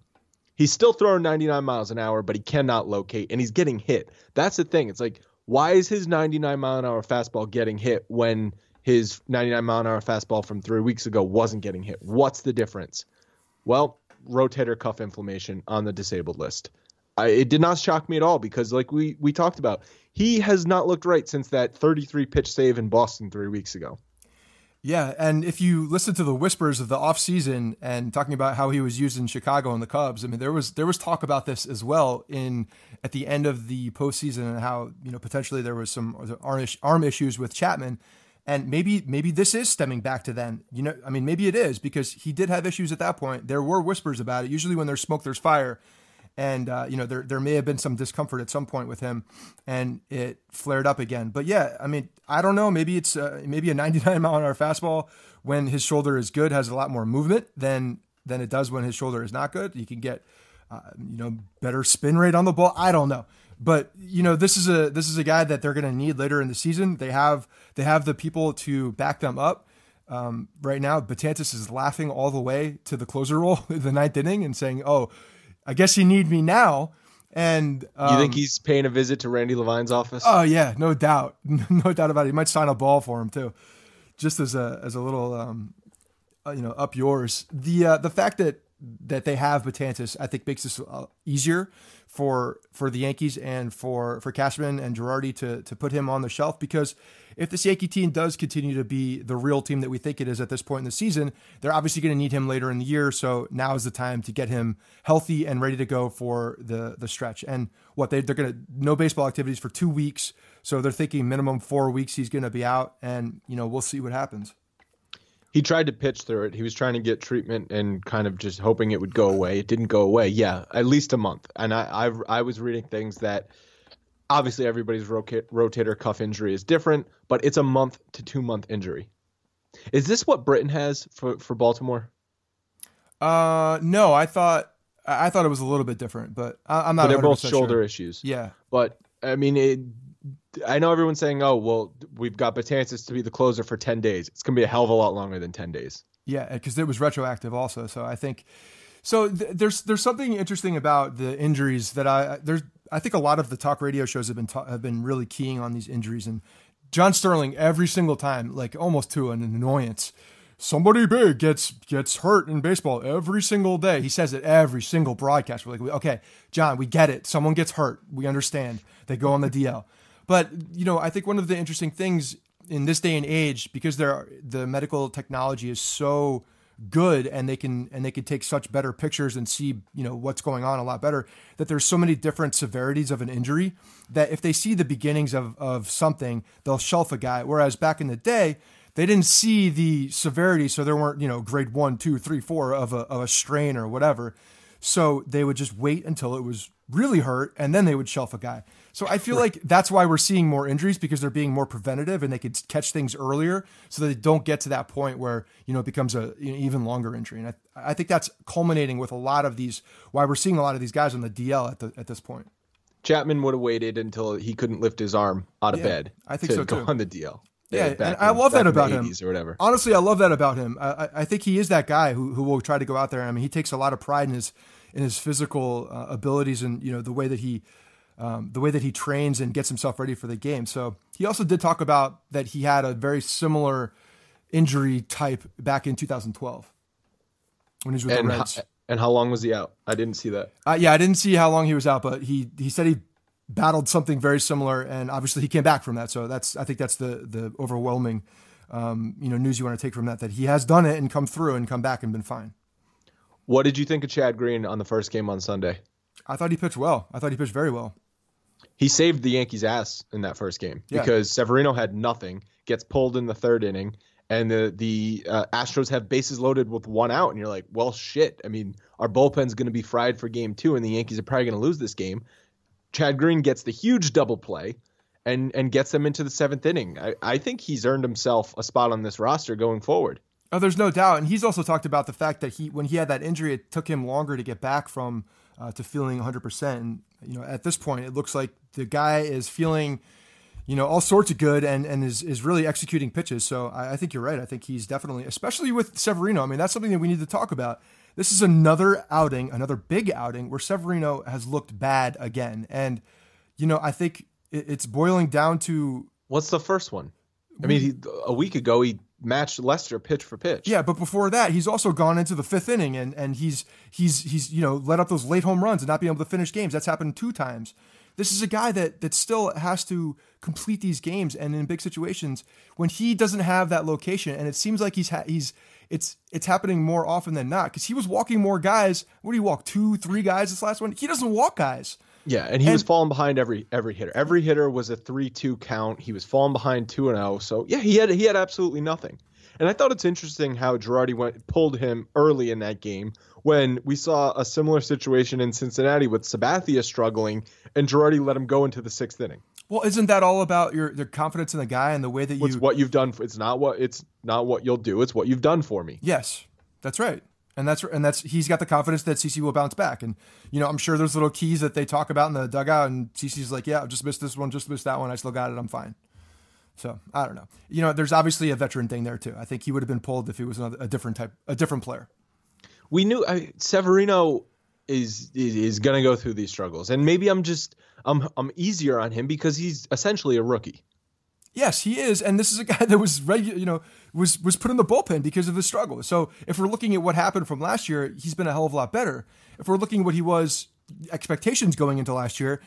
He's still throwing 99 miles an hour, but he cannot locate, and he's getting hit. That's the thing. It's like, why is his 99 mile an hour fastball getting hit when his 99 mile an hour fastball from three weeks ago wasn't getting hit? What's the difference? Well, rotator cuff inflammation on the disabled list. I, it did not shock me at all because, like we we talked about, he has not looked right since that 33 pitch save in Boston three weeks ago. Yeah, and if you listen to the whispers of the offseason and talking about how he was used in Chicago and the Cubs, I mean there was there was talk about this as well in at the end of the postseason and how you know potentially there was some arm issues with Chapman, and maybe maybe this is stemming back to then. You know, I mean maybe it is because he did have issues at that point. There were whispers about it. Usually when there's smoke, there's fire and uh, you know there there may have been some discomfort at some point with him, and it flared up again. But yeah, I mean, I don't know. Maybe it's uh, maybe a 99 mile an hour fastball when his shoulder is good has a lot more movement than than it does when his shoulder is not good. You can get uh, you know better spin rate on the ball. I don't know. But you know this is a this is a guy that they're going to need later in the season. They have they have the people to back them up. Um, right now, Betances is laughing all the way to the closer role in the ninth inning and saying, "Oh, I guess you need me now. And um, you think um, he's paying a visit to Randy Levine's office? Oh yeah, no doubt, no doubt about it. He might sign a ball for him too, just as a as a little um, uh, you know up yours. The uh, the fact that that they have Betances, I think makes this uh, easier for for the Yankees and for for Cashman and Girardi to to put him on the shelf because if this Yankee team does continue to be the real team that we think it is at this point in the season, they're obviously going to need him later in the year. So now is the time to get him healthy and ready to go for the the stretch. And what they they're going to no baseball activities for two weeks, so they're thinking minimum four weeks he's going to be out, and you know we'll see what happens he tried to pitch through it. He was trying to get treatment and kind of just hoping it would go away. It didn't go away. Yeah, at least a month. And I I, I was reading things that obviously everybody's rotator cuff injury is different, but it's a month to two month injury. Is this what Britton has for for Baltimore? Uh, no. I thought I thought it was a little bit different, but I, am not. But they're both shoulder sure. issues. Yeah, but I mean, it, I know everyone's saying, "Oh, well, we've got Betances to be the closer for ten days." It's gonna be a hell of a lot longer than ten days. Yeah, because it was retroactive also. So I think so. Th- there's there's something interesting about the injuries that I there's I think a lot of the talk radio shows have been ta- have been really keying on these injuries and John Sterling every single time, like almost to an annoyance. Somebody big gets gets hurt in baseball every single day. He says it every single broadcast. We're like, okay, John, we get it. Someone gets hurt. We understand. They go on the DL. But you know, I think one of the interesting things in this day and age, because there the medical technology is so good and they can and they can take such better pictures and see you know what's going on a lot better that there's so many different severities of an injury that if they see the beginnings of of something they'll shelf a guy. Whereas back in the day they didn't see the severity so there weren't you know grade one two three four of a, of a strain or whatever. So they would just wait until it was really hurt and then they would shelf a guy so I feel like that's why we're seeing more injuries because they're being more preventative and they could catch things earlier so they don't get to that point where, you know, it becomes a you know, even longer injury. And I, I think that's culminating with a lot of these, why we're seeing a lot of these guys on the DL at, the, at this point. Chapman would have waited until he couldn't lift his arm out of yeah, bed. I think so too. Go on the DL. Yeah, yeah and I love that about him. Or whatever. Honestly, I love that about him. I, I think he is that guy who, who will try to go out there. I mean, he takes a lot of pride in his in his physical uh, abilities and you know the way that he um, the way that he trains and gets himself ready for the game. So he also did talk about that he had a very similar injury type back in 2012 when he was with and the Reds. How, and how long was he out? I didn't see that. Uh, yeah, I didn't see how long he was out, but he he said he battled something very similar, and obviously he came back from that. So that's I think that's the the overwhelming um, you know news you want to take from that that he has done it and come through and come back and been fine. What did you think of Chad Green on the first game on Sunday? I thought he pitched well. I thought he pitched very well he saved the Yankees' ass in that first game yeah. because Severino had nothing, gets pulled in the third inning, and the the uh, Astros have bases loaded with one out, and you're like, well, shit. I mean, our bullpen's going to be fried for game two, and the Yankees are probably going to lose this game. Chad Green gets the huge double play and and gets them into the seventh inning. I, I think he's earned himself a spot on this roster going forward. Oh, there's no doubt, and he's also talked about the fact that he, when he had that injury, it took him longer to get back from uh, to feeling 100. percent And you know, at this point, it looks like the guy is feeling, you know, all sorts of good and and is is really executing pitches. So I, I think you're right. I think he's definitely, especially with Severino. I mean, that's something that we need to talk about. This is another outing, another big outing where Severino has looked bad again, and you know, I think it, it's boiling down to What's the first one? I mean, he, a week ago he matched Lester pitch for pitch. Yeah, but before that, he's also gone into the fifth inning and and he's he's he's you know let up those late home runs and not being able to finish games. That's happened two times. This is a guy that that still has to complete these games and in big situations when he doesn't have that location and it seems like he's ha- he's it's it's happening more often than not because he was walking more guys. What do you walk two, three guys this last one? He doesn't walk guys. Yeah, and he and, was falling behind every every hitter. Every hitter was a three-two count. He was falling behind two and zero. So yeah, he had he had absolutely nothing. And I thought it's interesting how Girardi went pulled him early in that game when we saw a similar situation in Cincinnati with Sabathia struggling, and Girardi let him go into the sixth inning. Well, isn't that all about your, your confidence in the guy and the way that you? It's what you've done. For, it's not what it's not what you'll do. It's what you've done for me. Yes, that's right and that's and that's he's got the confidence that CC will bounce back. And you know, I'm sure there's little keys that they talk about in the dugout, and CC's like, "Yeah, I just missed this one, just missed that one. I still got it. I'm fine." So I don't know. You know, there's obviously a veteran thing there too. I think he would have been pulled if he was a different type, a different player. We knew I, Severino is is, is going to go through these struggles, and maybe I'm just I'm I'm easier on him because he's essentially a rookie. Yes, he is, and this is a guy that was regular, you know, was was put in the bullpen because of his struggle. So if we're looking at what happened from last year, he's been a hell of a lot better. If we're looking at what he was expectations going into last year,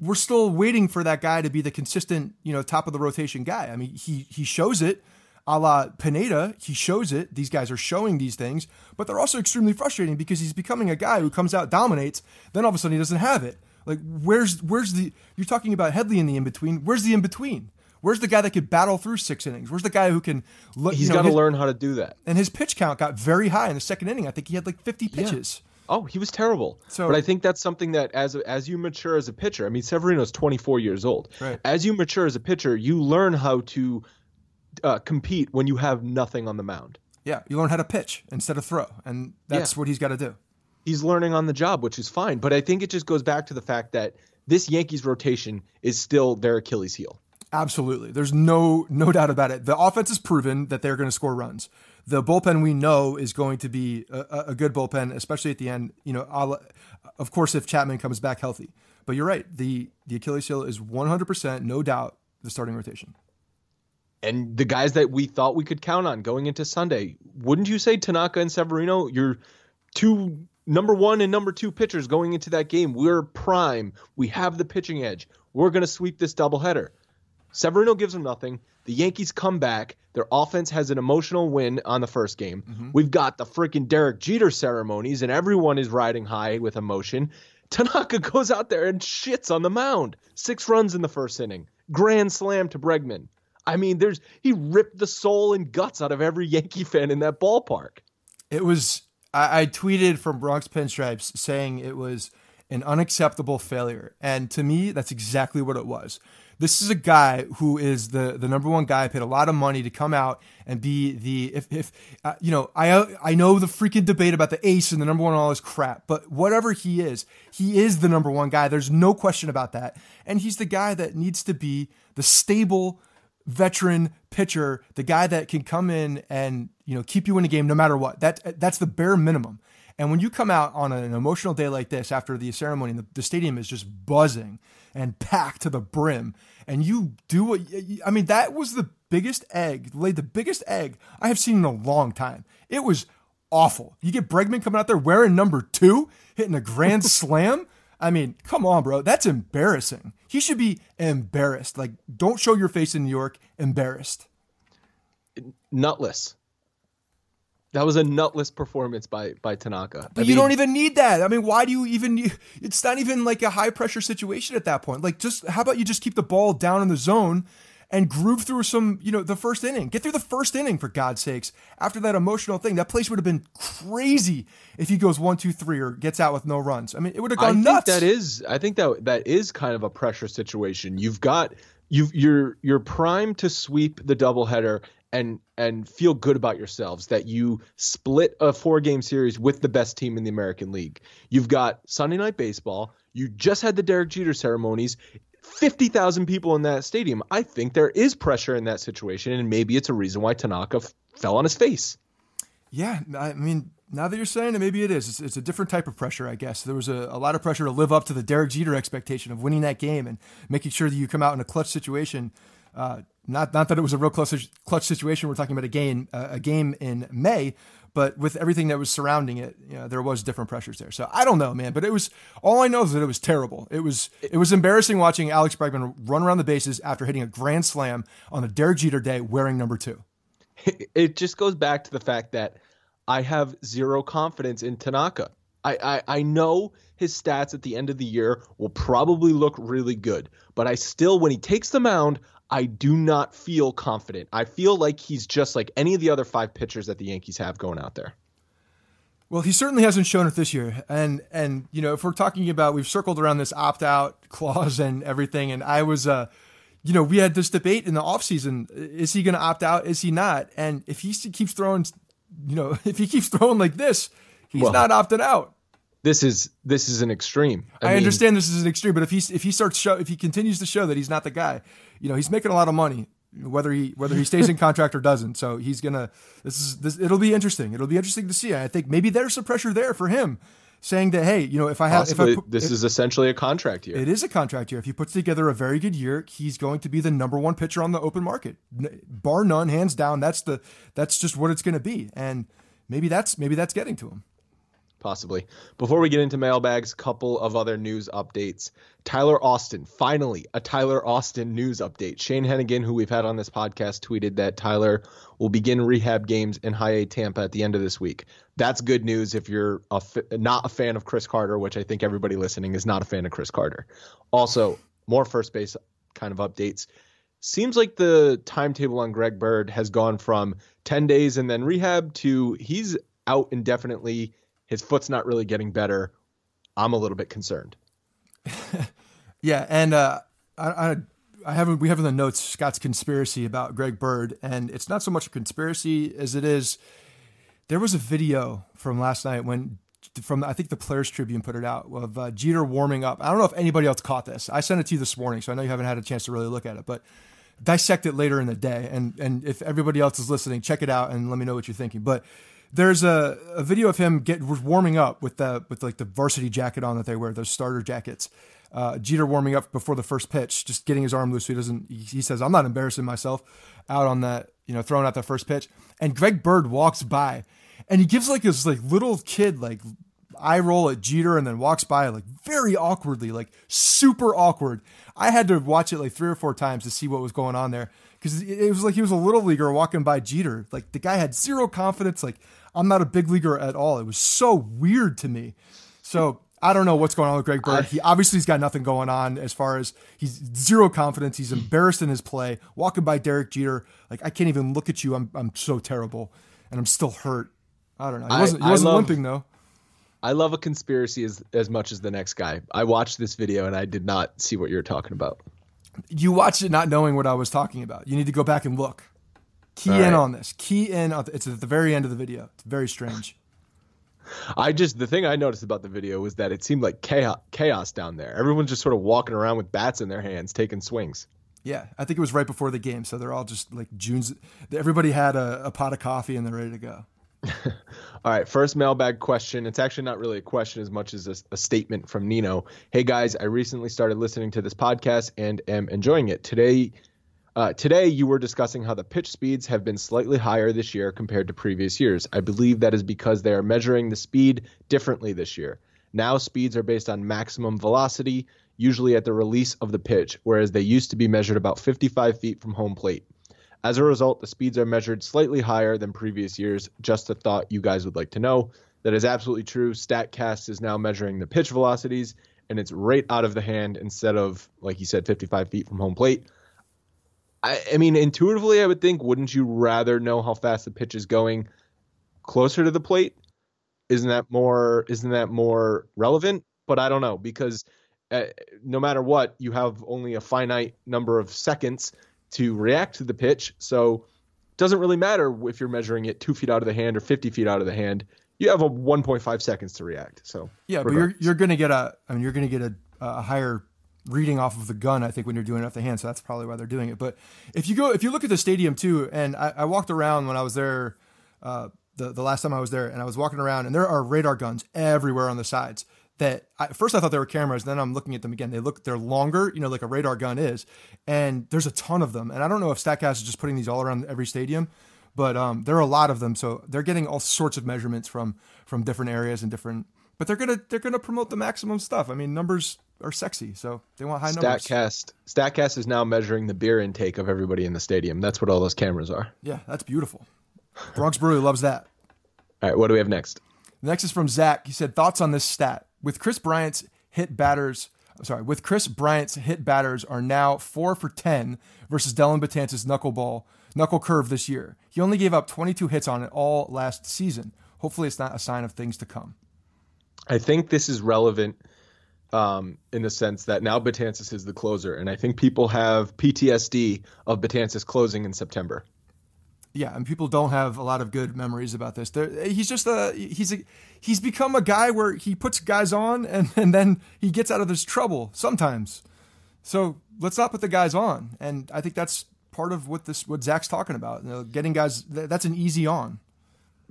we're still waiting for that guy to be the consistent, you know, top of the rotation guy. I mean, he he shows it, a la Pineda. He shows it. These guys are showing these things, but they're also extremely frustrating because he's becoming a guy who comes out dominates, then all of a sudden he doesn't have it. Like where's where's the you're talking about Headley in the in between? Where's the in between? Where's the guy that could battle through six innings? Where's the guy who can look? He's you know, got to learn how to do that. And his pitch count got very high in the second inning. I think he had like 50 pitches. Yeah. Oh, he was terrible. So, but I think that's something that as as you mature as a pitcher, I mean, Severino's 24 years old. Right. As you mature as a pitcher, you learn how to uh, compete when you have nothing on the mound. Yeah, you learn how to pitch instead of throw, and that's yeah. what he's got to do. He's learning on the job, which is fine. But I think it just goes back to the fact that this Yankees rotation is still their Achilles heel. Absolutely. There's no no doubt about it. The offense has proven that they're going to score runs. The bullpen we know is going to be a, a good bullpen, especially at the end. You know, of course, if Chapman comes back healthy. But you're right. The the Achilles heel is 100%, no doubt, the starting rotation. And the guys that we thought we could count on going into Sunday, wouldn't you say Tanaka and Severino? You're two number one and number two pitchers going into that game. We're prime. We have the pitching edge. We're going to sweep this doubleheader. Severino gives them nothing. The Yankees come back. Their offense has an emotional win on the first game. Mm-hmm. We've got the freaking Derek Jeter ceremonies, and everyone is riding high with emotion. Tanaka goes out there and shits on the mound. Six runs in the first inning. Grand slam to Bregman. I mean, there's he ripped the soul and guts out of every Yankee fan in that ballpark. It was I, I tweeted from Bronx Pinstripes saying it was an unacceptable failure. And to me, that's exactly what it was. This is a guy who is the the number one guy. Paid a lot of money to come out and be the if if uh, you know I I know the freaking debate about the ace and the number one all is crap, but whatever he is, he is the number one guy. There's no question about that, and he's the guy that needs to be the stable veteran pitcher, the guy that can come in and you know keep you in a game no matter what. That that's the bare minimum. And when you come out on an emotional day like this after the ceremony, the, the stadium is just buzzing and packed to the brim, and you do what I mean, that was the biggest egg, laid the biggest egg I have seen in a long time. It was awful. You get Bregman coming out there wearing number two, hitting a grand slam. I mean, come on, bro. That's embarrassing. He should be embarrassed. Like, don't show your face in New York embarrassed. Nutless. That was a nutless performance by by Tanaka. But I you mean, don't even need that. I mean, why do you even? It's not even like a high pressure situation at that point. Like, just how about you just keep the ball down in the zone and groove through some, you know, the first inning. Get through the first inning for God's sakes. After that emotional thing, that place would have been crazy if he goes one, two, three, or gets out with no runs. I mean, it would have gone I nuts. that is, I think that that is kind of a pressure situation. You've got you you're you're primed to sweep the doubleheader and and feel good about yourselves that you split a four game series with the best team in the American League. You've got Sunday night baseball. You just had the Derek Jeter ceremonies. 50,000 people in that stadium. I think there is pressure in that situation, and maybe it's a reason why Tanaka f- fell on his face. Yeah, I mean, now that you're saying it, maybe it is. It's, it's, a different type of pressure, I guess. There was a, a lot of pressure to live up to the Derek Jeter expectation of winning that game and making sure that you come out in a clutch situation. Uh, not not that it was a real clutch clutch situation. We're talking about a game uh, a game in May, but with everything that was surrounding it, you know, there was different pressures there. So I don't know, man. But it was all I know is that it was terrible. It was it was embarrassing watching Alex Bregman run around the bases after hitting a grand slam on a Derek Jeter day wearing number two. It just goes back to the fact that I have zero confidence in Tanaka. I, I, I know his stats at the end of the year will probably look really good, but I still, when he takes the mound, I do not feel confident. I feel like he's just like any of the other five pitchers that the Yankees have going out there. Well, he certainly hasn't shown it this year. And and you know, if we're talking about we've circled around this opt-out clause and everything and I was uh you know, we had this debate in the offseason. Is he going to opt out? Is he not? And if he keeps throwing, you know, if he keeps throwing like this, he's well, not opting out. This is this is an extreme. I, I mean, understand this is an extreme, but if he if he starts show if he continues to show that he's not the guy, you know, he's making a lot of money whether he whether he stays in contract or doesn't. So he's gonna this is this it'll be interesting. It'll be interesting to see. I think maybe there's some pressure there for him, saying that hey, you know, if I have Possibly, if I this if, is essentially a contract year. It is a contract year. If he puts together a very good year, he's going to be the number one pitcher on the open market, bar none, hands down. That's the that's just what it's going to be, and maybe that's maybe that's getting to him possibly. Before we get into mailbags, couple of other news updates. Tyler Austin, finally, a Tyler Austin news update. Shane Hennigan, who we've had on this podcast, tweeted that Tyler will begin rehab games in High A Tampa at the end of this week. That's good news if you're a not a fan of Chris Carter, which I think everybody listening is not a fan of Chris Carter. Also, more first base kind of updates. Seems like the timetable on Greg Bird has gone from 10 days and then rehab to he's out indefinitely his foot's not really getting better. I'm a little bit concerned. yeah, and uh, I, I, I haven't. We have in the notes Scott's conspiracy about Greg Bird, and it's not so much a conspiracy as it is. There was a video from last night when, from I think the Players Tribune put it out of uh, Jeter warming up. I don't know if anybody else caught this. I sent it to you this morning, so I know you haven't had a chance to really look at it, but dissect it later in the day. And and if everybody else is listening, check it out and let me know what you're thinking. But there's a, a video of him get warming up with the with like the varsity jacket on that they wear, those starter jackets. Uh, Jeter warming up before the first pitch, just getting his arm loose so he doesn't. He says, "I'm not embarrassing myself out on that, you know, throwing out the first pitch." And Greg Bird walks by, and he gives like this like little kid like eye roll at Jeter, and then walks by like very awkwardly, like super awkward. I had to watch it like three or four times to see what was going on there because it was like he was a little leaguer walking by Jeter. Like the guy had zero confidence. Like I'm not a big leaguer at all. It was so weird to me. So I don't know what's going on with Greg Bird. He obviously has got nothing going on as far as he's zero confidence. He's embarrassed in his play. Walking by Derek Jeter, like I can't even look at you. I'm I'm so terrible, and I'm still hurt. I don't know. He wasn't, he wasn't love, limping though. I love a conspiracy as as much as the next guy. I watched this video and I did not see what you were talking about. You watched it not knowing what I was talking about. You need to go back and look. Key All in right. on this. Key in. On it's at the very end of the video. It's very strange. I just the thing I noticed about the video was that it seemed like chaos, chaos down there. Everyone's just sort of walking around with bats in their hands, taking swings. Yeah, I think it was right before the game, so they're all just like June's. Everybody had a, a pot of coffee and they're ready to go. all right, first mailbag question. It's actually not really a question as much as a, a, statement from Nino. Hey guys, I recently started listening to this podcast and am enjoying it. Today, uh, today, you were discussing how the pitch speeds have been slightly higher this year compared to previous years. I believe that is because they are measuring the speed differently this year. Now, speeds are based on maximum velocity, usually at the release of the pitch, whereas they used to be measured about 55 feet from home plate. As a result, the speeds are measured slightly higher than previous years. Just a thought you guys would like to know. That is absolutely true. StatCast is now measuring the pitch velocities, and it's right out of the hand instead of, like you said, 55 feet from home plate. I, I mean, intuitively, I would think, wouldn't you rather know how fast the pitch is going closer to the plate? Isn't that more? Isn't that more relevant? But I don't know because uh, no matter what, you have only a finite number of seconds to react to the pitch. So it doesn't really matter if you're measuring it two feet out of the hand or 50 feet out of the hand. You have a 1.5 seconds to react. So yeah, but you're you're gonna get a I mean you're gonna get a, a higher reading off of the gun. I think when you're doing it off the hand, so that's probably why they're doing it. But if you go if you look at the stadium too, and I, I walked around when I was there. Uh, the, the last time I was there, and I was walking around, and there are radar guns everywhere on the sides. That I, first I thought they were cameras, then I'm looking at them again. They look they're longer, you know, like a radar gun is, and there's a ton of them. And I don't know if Statcast is just putting these all around every stadium, but um, there are a lot of them. So they're getting all sorts of measurements from from different areas and different. But they're gonna they're gonna promote the maximum stuff. I mean, numbers are sexy, so they want high numbers. Statcast Statcast is now measuring the beer intake of everybody in the stadium. That's what all those cameras are. Yeah, that's beautiful. Bronx Brewery loves that. All right, what do we have next? Next is from Zach. He said thoughts on this stat with Kris Bryant's hit batters. I'm sorry, with Kris Bryant's hit batters are now four for ten versus Dellin Betances' knuckleball knuckle curve this year. He only gave up 22 hits on it all last season. Hopefully, it's not a sign of things to come. I think this is relevant um, in the sense that now Betances is the closer, and I think people have PTSD of Betances closing in September. Yeah, and people don't have a lot of good memories about this. They're, he's just a he's a he's become a guy where he puts guys on and, and then he gets out of this trouble sometimes. So let's not put the guys on, and I think that's part of what this what Zach's talking about. You know, getting guys that's an easy on.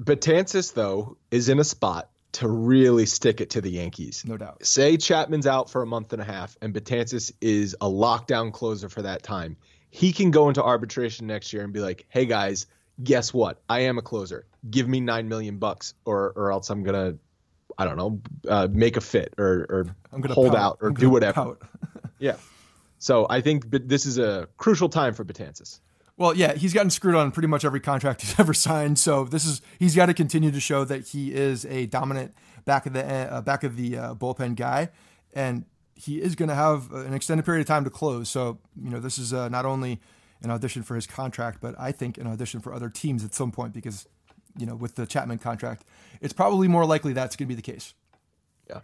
Betances though is in a spot to really stick it to the Yankees. No doubt. Say Chapman's out for a month and a half, and Betances is a lockdown closer for that time he can go into arbitration next year and be like, "Hey guys, guess what? I am a closer. Give me nine million bucks, or or else I'm gonna, I don't know, uh, make a fit or or I'm gonna hold pout. out or do whatever." yeah. So I think this is a crucial time for Betances. Well, yeah, he's gotten screwed on pretty much every contract he's ever signed. So this is he's got to continue to show that he is a dominant back of the uh, back of the uh, bullpen guy, and he is going to have an extended period of time to close. So, you know, this is uh, not only an audition for his contract, but I think an audition for other teams at some point because, you know, with the Chapman contract, it's probably more likely that's going to be the case. Yeah.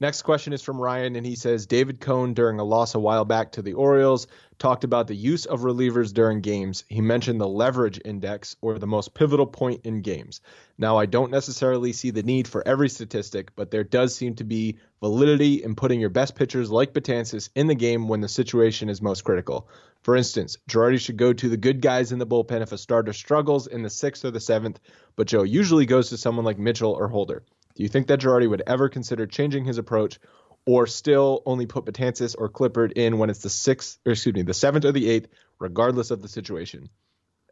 Next question is from Ryan, and he says David Cone, during a loss a while back to the Orioles, talked about the use of relievers during games. He mentioned the leverage index, or the most pivotal point in games. Now, I don't necessarily see the need for every statistic, but there does seem to be validity in putting your best pitchers like Betances in the game when the situation is most critical. For instance, Girardi should go to the good guys in the bullpen if a starter struggles in the sixth or the seventh, but Joe usually goes to someone like Mitchell or Holder. Do you think that Girardi would ever consider changing his approach or still only put Betances or Clippard in when it's the sixth, or excuse me, the seventh or the eighth, regardless of the situation?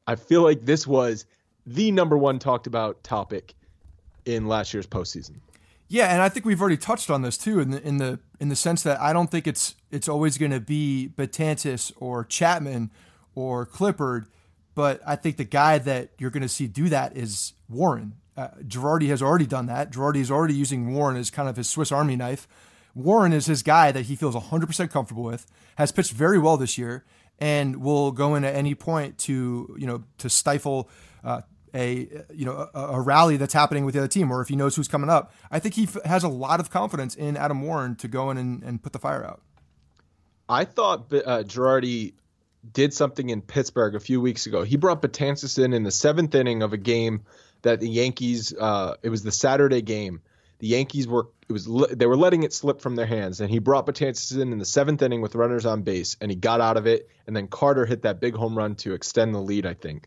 I feel like this was the number one talked about topic in last year's postseason. Yeah, and I think we've already touched on this too, in the in the in the sense that I don't think it's it's always going to be Betances or Chapman or Clippard, but I think the guy that you're going to see do that is Warren. Uh, Girardi has already done that. Girardi is already using Warren as kind of his Swiss Army knife. Warren is his guy that he feels 100% comfortable with, has pitched very well this year, and will go in at any point to, you know, to stifle uh, a, you know, a, a, rally that's happening with the other team, or if he knows who's coming up. I think he f- has a lot of confidence in Adam Warren to go in and, and put the fire out. I thought uh, Girardi did something in Pittsburgh a few weeks ago. He brought Betances in in the seventh inning of a game – that the Yankees. Uh, it was the Saturday game. The Yankees were it was they were letting it slip from their hands, and he brought Betances in in the seventh inning with runners on base, and he got out of it. And then Carter hit that big home run to extend the lead, I think.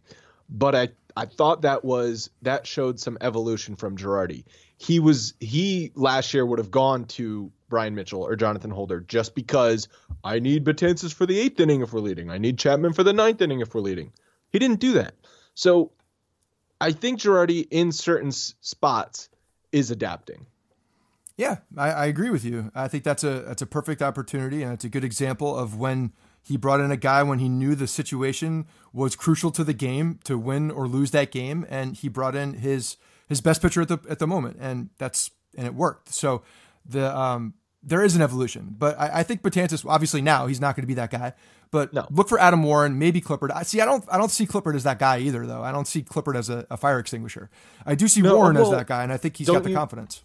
But I I thought that was that showed some evolution from Girardi. He was he last year would have gone to Bryan Mitchell or Jonathan Holder just because I need Betances for the eighth inning if we're leading. I need Chapman for the ninth inning if we're leading. He didn't do that. So I think Girardi in certain spots is adapting. Yeah, I, I, agree with you. I think that's a that's a perfect opportunity, and it's a good example of when he brought in a guy when he knew the situation was crucial to the game to win or lose that game, and he brought in his his best pitcher at the at the moment, and that's and it worked. So the um, there is an evolution, but I, I think Betances obviously now he's not going to be that guy. But no. look for Adam Warren, maybe Clippard. I see. I don't. I don't see Clippard as that guy either, though. I don't see Clippard as a, a fire extinguisher. I do see no, Warren well, as that guy, and I think he's got the you, confidence.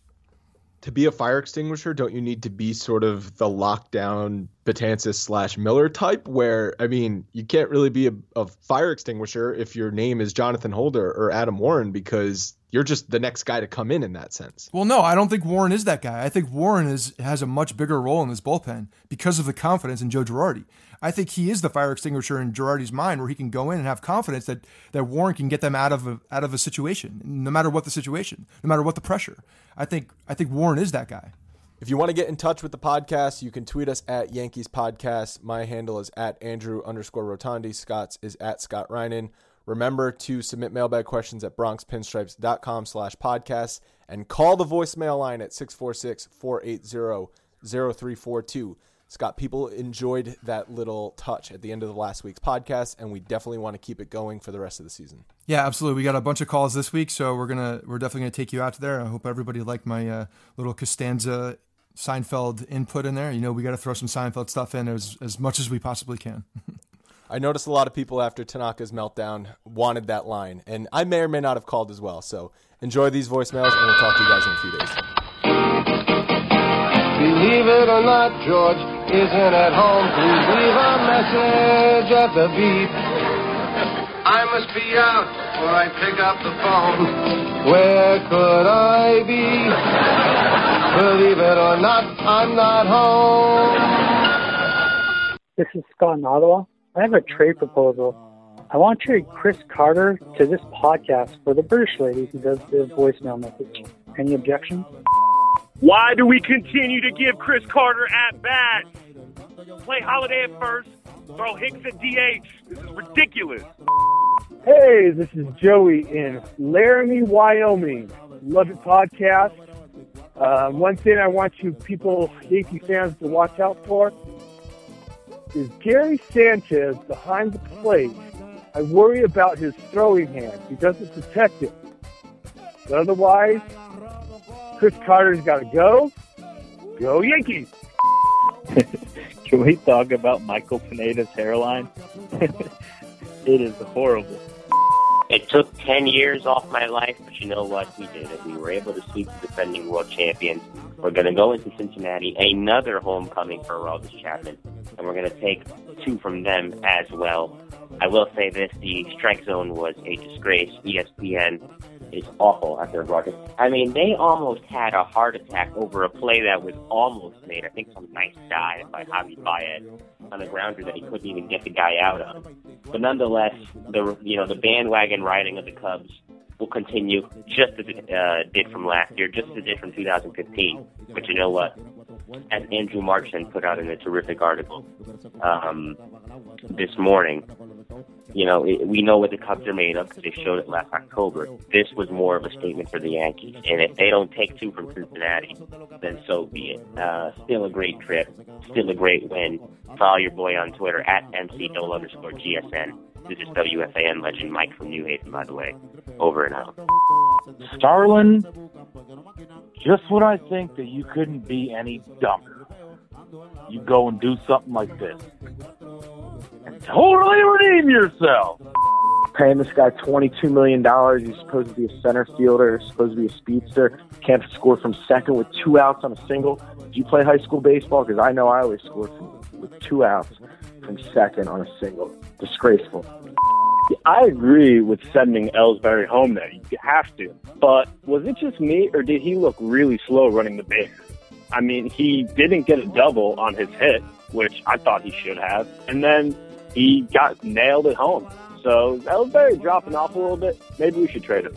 to be a fire extinguisher, don't you need to be sort of the lockdown Betances slash Miller type? Where I mean, you can't really be a, a, fire extinguisher if your name is Jonathan Holder or Adam Warren because you're just the next guy to come in in that sense. Well, no, I don't think Warren is that guy. I think Warren is has a much bigger role in this bullpen because of the confidence in Joe Girardi. I think he is the fire extinguisher in Girardi's mind, where he can go in and have confidence that that Warren can get them out of a, out of a situation, no matter what the situation, no matter what the pressure. I think I think Warren is that guy. If you want to get in touch with the podcast, you can tweet us at Yankees Podcast. My handle is at Andrew underscore Rotondi. Scott's is at Scott Reinen. Remember to submit mailbag questions at bronxpinstripes.com slash podcast and call the voicemail line at 646-480-0342. Scott, people enjoyed that little touch at the end of the last week's podcast, and we definitely want to keep it going for the rest of the season. Yeah, absolutely. We got a bunch of calls this week, so we're gonna we're definitely gonna take you out there. I hope everybody liked my uh, little Costanza Seinfeld input in there. You know, we got to throw some Seinfeld stuff in as as much as we possibly can. I noticed a lot of people after Tanaka's meltdown wanted that line, and I may or may not have called as well. So enjoy these voicemails, and we'll talk to you guys in a few days. Believe it or not, George isn't at home. Please leave a message at the beep. I must be out or I pick up the phone. Where could I be? Believe it or not, I'm not home. This is Scott in Ottawa. I have a trade proposal. I want to trade Chris Carter to this podcast for the British lady who does the voicemail message. Any objections? Why do we continue to give Chris Carter at bat? Play Holliday at first, throw Hicks at DH. This is ridiculous. Hey, this is Joey in Laramie, Wyoming. Love it podcast. Uh, one thing I want you people, Yankee fans, to watch out for is Gary Sanchez behind the plate. I worry about his throwing hand. He doesn't protect it. But otherwise, Chris Carter's got to go. Go Yankees! Can we talk about Michael Pineda's hairline? it is horrible. It took 10 years off my life, but you know what? We did it. We were able to sweep the defending world champions. We're going to go into Cincinnati, another homecoming for Aroldis Chapman, and we're going to take two from them as well. I will say this, the strike zone was a disgrace. ESPN is awful at their broadcast. I mean, they almost had a heart attack over a play that was almost made. I think some nice dive by Javi Baez on the grounder that he couldn't even get the guy out on. But nonetheless, the you know the bandwagon riding of the Cubs will continue just as it uh, did from last year, just as it did from 2015. But you know what? As Andrew Marchand put out in a terrific article um, this morning, you know, it, we know what the Cubs are made of because they showed it last October. This was more of a statement for the Yankees. And if they don't take two from Cincinnati, then so be it. Uh, still a great trip. Still a great win. Follow your boy on Twitter at MCDole underscore GSN. This is WFAN legend Mike from New Haven, by the way. Over and out. Starlin, just when I think that you couldn't be any dumber, you go and do something like this And totally redeem yourself. Paying this guy $22 million. He's supposed to be a center fielder, supposed to be a speedster. Can't score from second with two outs on a single. Did you play high school baseball? Because I know I always scored from, with two outs from second on a single. Disgraceful. I agree with sending Ellsbury home there. You have to. But was it just me, or did he look really slow running the bases? I mean, he didn't get a double on his hit, which I thought he should have. And then he got nailed at home. So Ellsbury dropping off a little bit. Maybe we should trade him.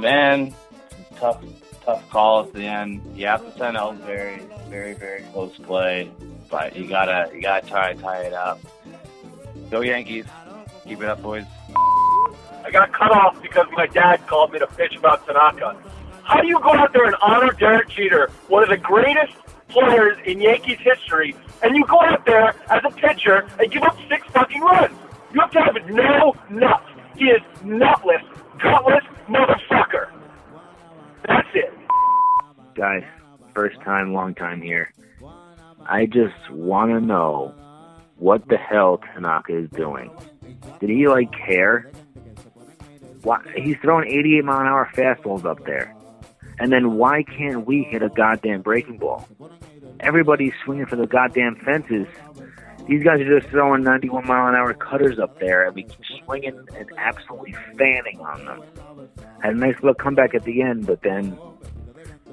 Man, tough, tough call at the end. You have to send Ellsbury. Very, very close play, but you gotta, you gotta try and tie it up. Go Yankees! Keep it up, boys. I got cut off because my dad called me to pitch about Tanaka. How do you go out there and honor Derek Jeter, one of the greatest players in Yankees history, and you go out there as a pitcher and give up six fucking runs. You have to have no nuts. He is nutless, gutless motherfucker. That's it. Guys, first time, long time here. I just want to know what the hell Tanaka is doing. Did he like care? What? He's throwing 88 mile an hour fastballs up there. And then why can't we hit a goddamn breaking ball? Everybody's swinging for the goddamn fences. These guys are just throwing 91 mile an hour cutters up there, and we keep swinging and absolutely fanning on them. Had a nice little comeback at the end, but then,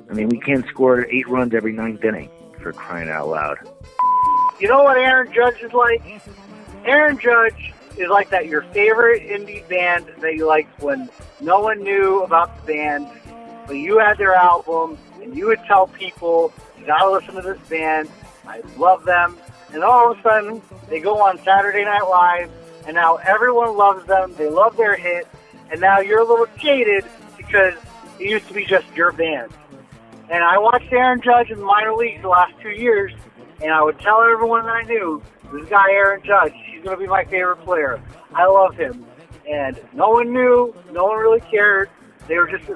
I mean, we can't score eight runs every ninth inning for crying out loud. You know what Aaron Judge is like? Aaron Judge is like that your favorite indie band that you liked when no one knew about the band, but you had their album and you would tell people, you gotta listen to this band, I love them, and all of a sudden they go on Saturday Night Live and now everyone loves them, they love their hit, and now you're a little jaded because it used to be just your band. And I watched Aaron Judge in the minor leagues the last two years, and I would tell everyone that I knew, this guy Aaron Judge, he's going to be my favorite player. I love him. And no one knew, no one really cared. They were just,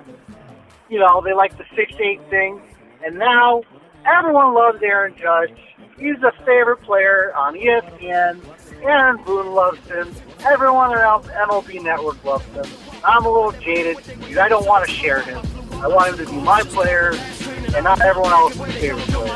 you know, they liked the 6-8 thing. And now everyone loves Aaron Judge. He's a favorite player on ESPN. Aaron Boone loves him. Everyone around MLB Network loves him. I'm a little jaded because I don't want to share him. I want him to be my player and not everyone else's favorite player.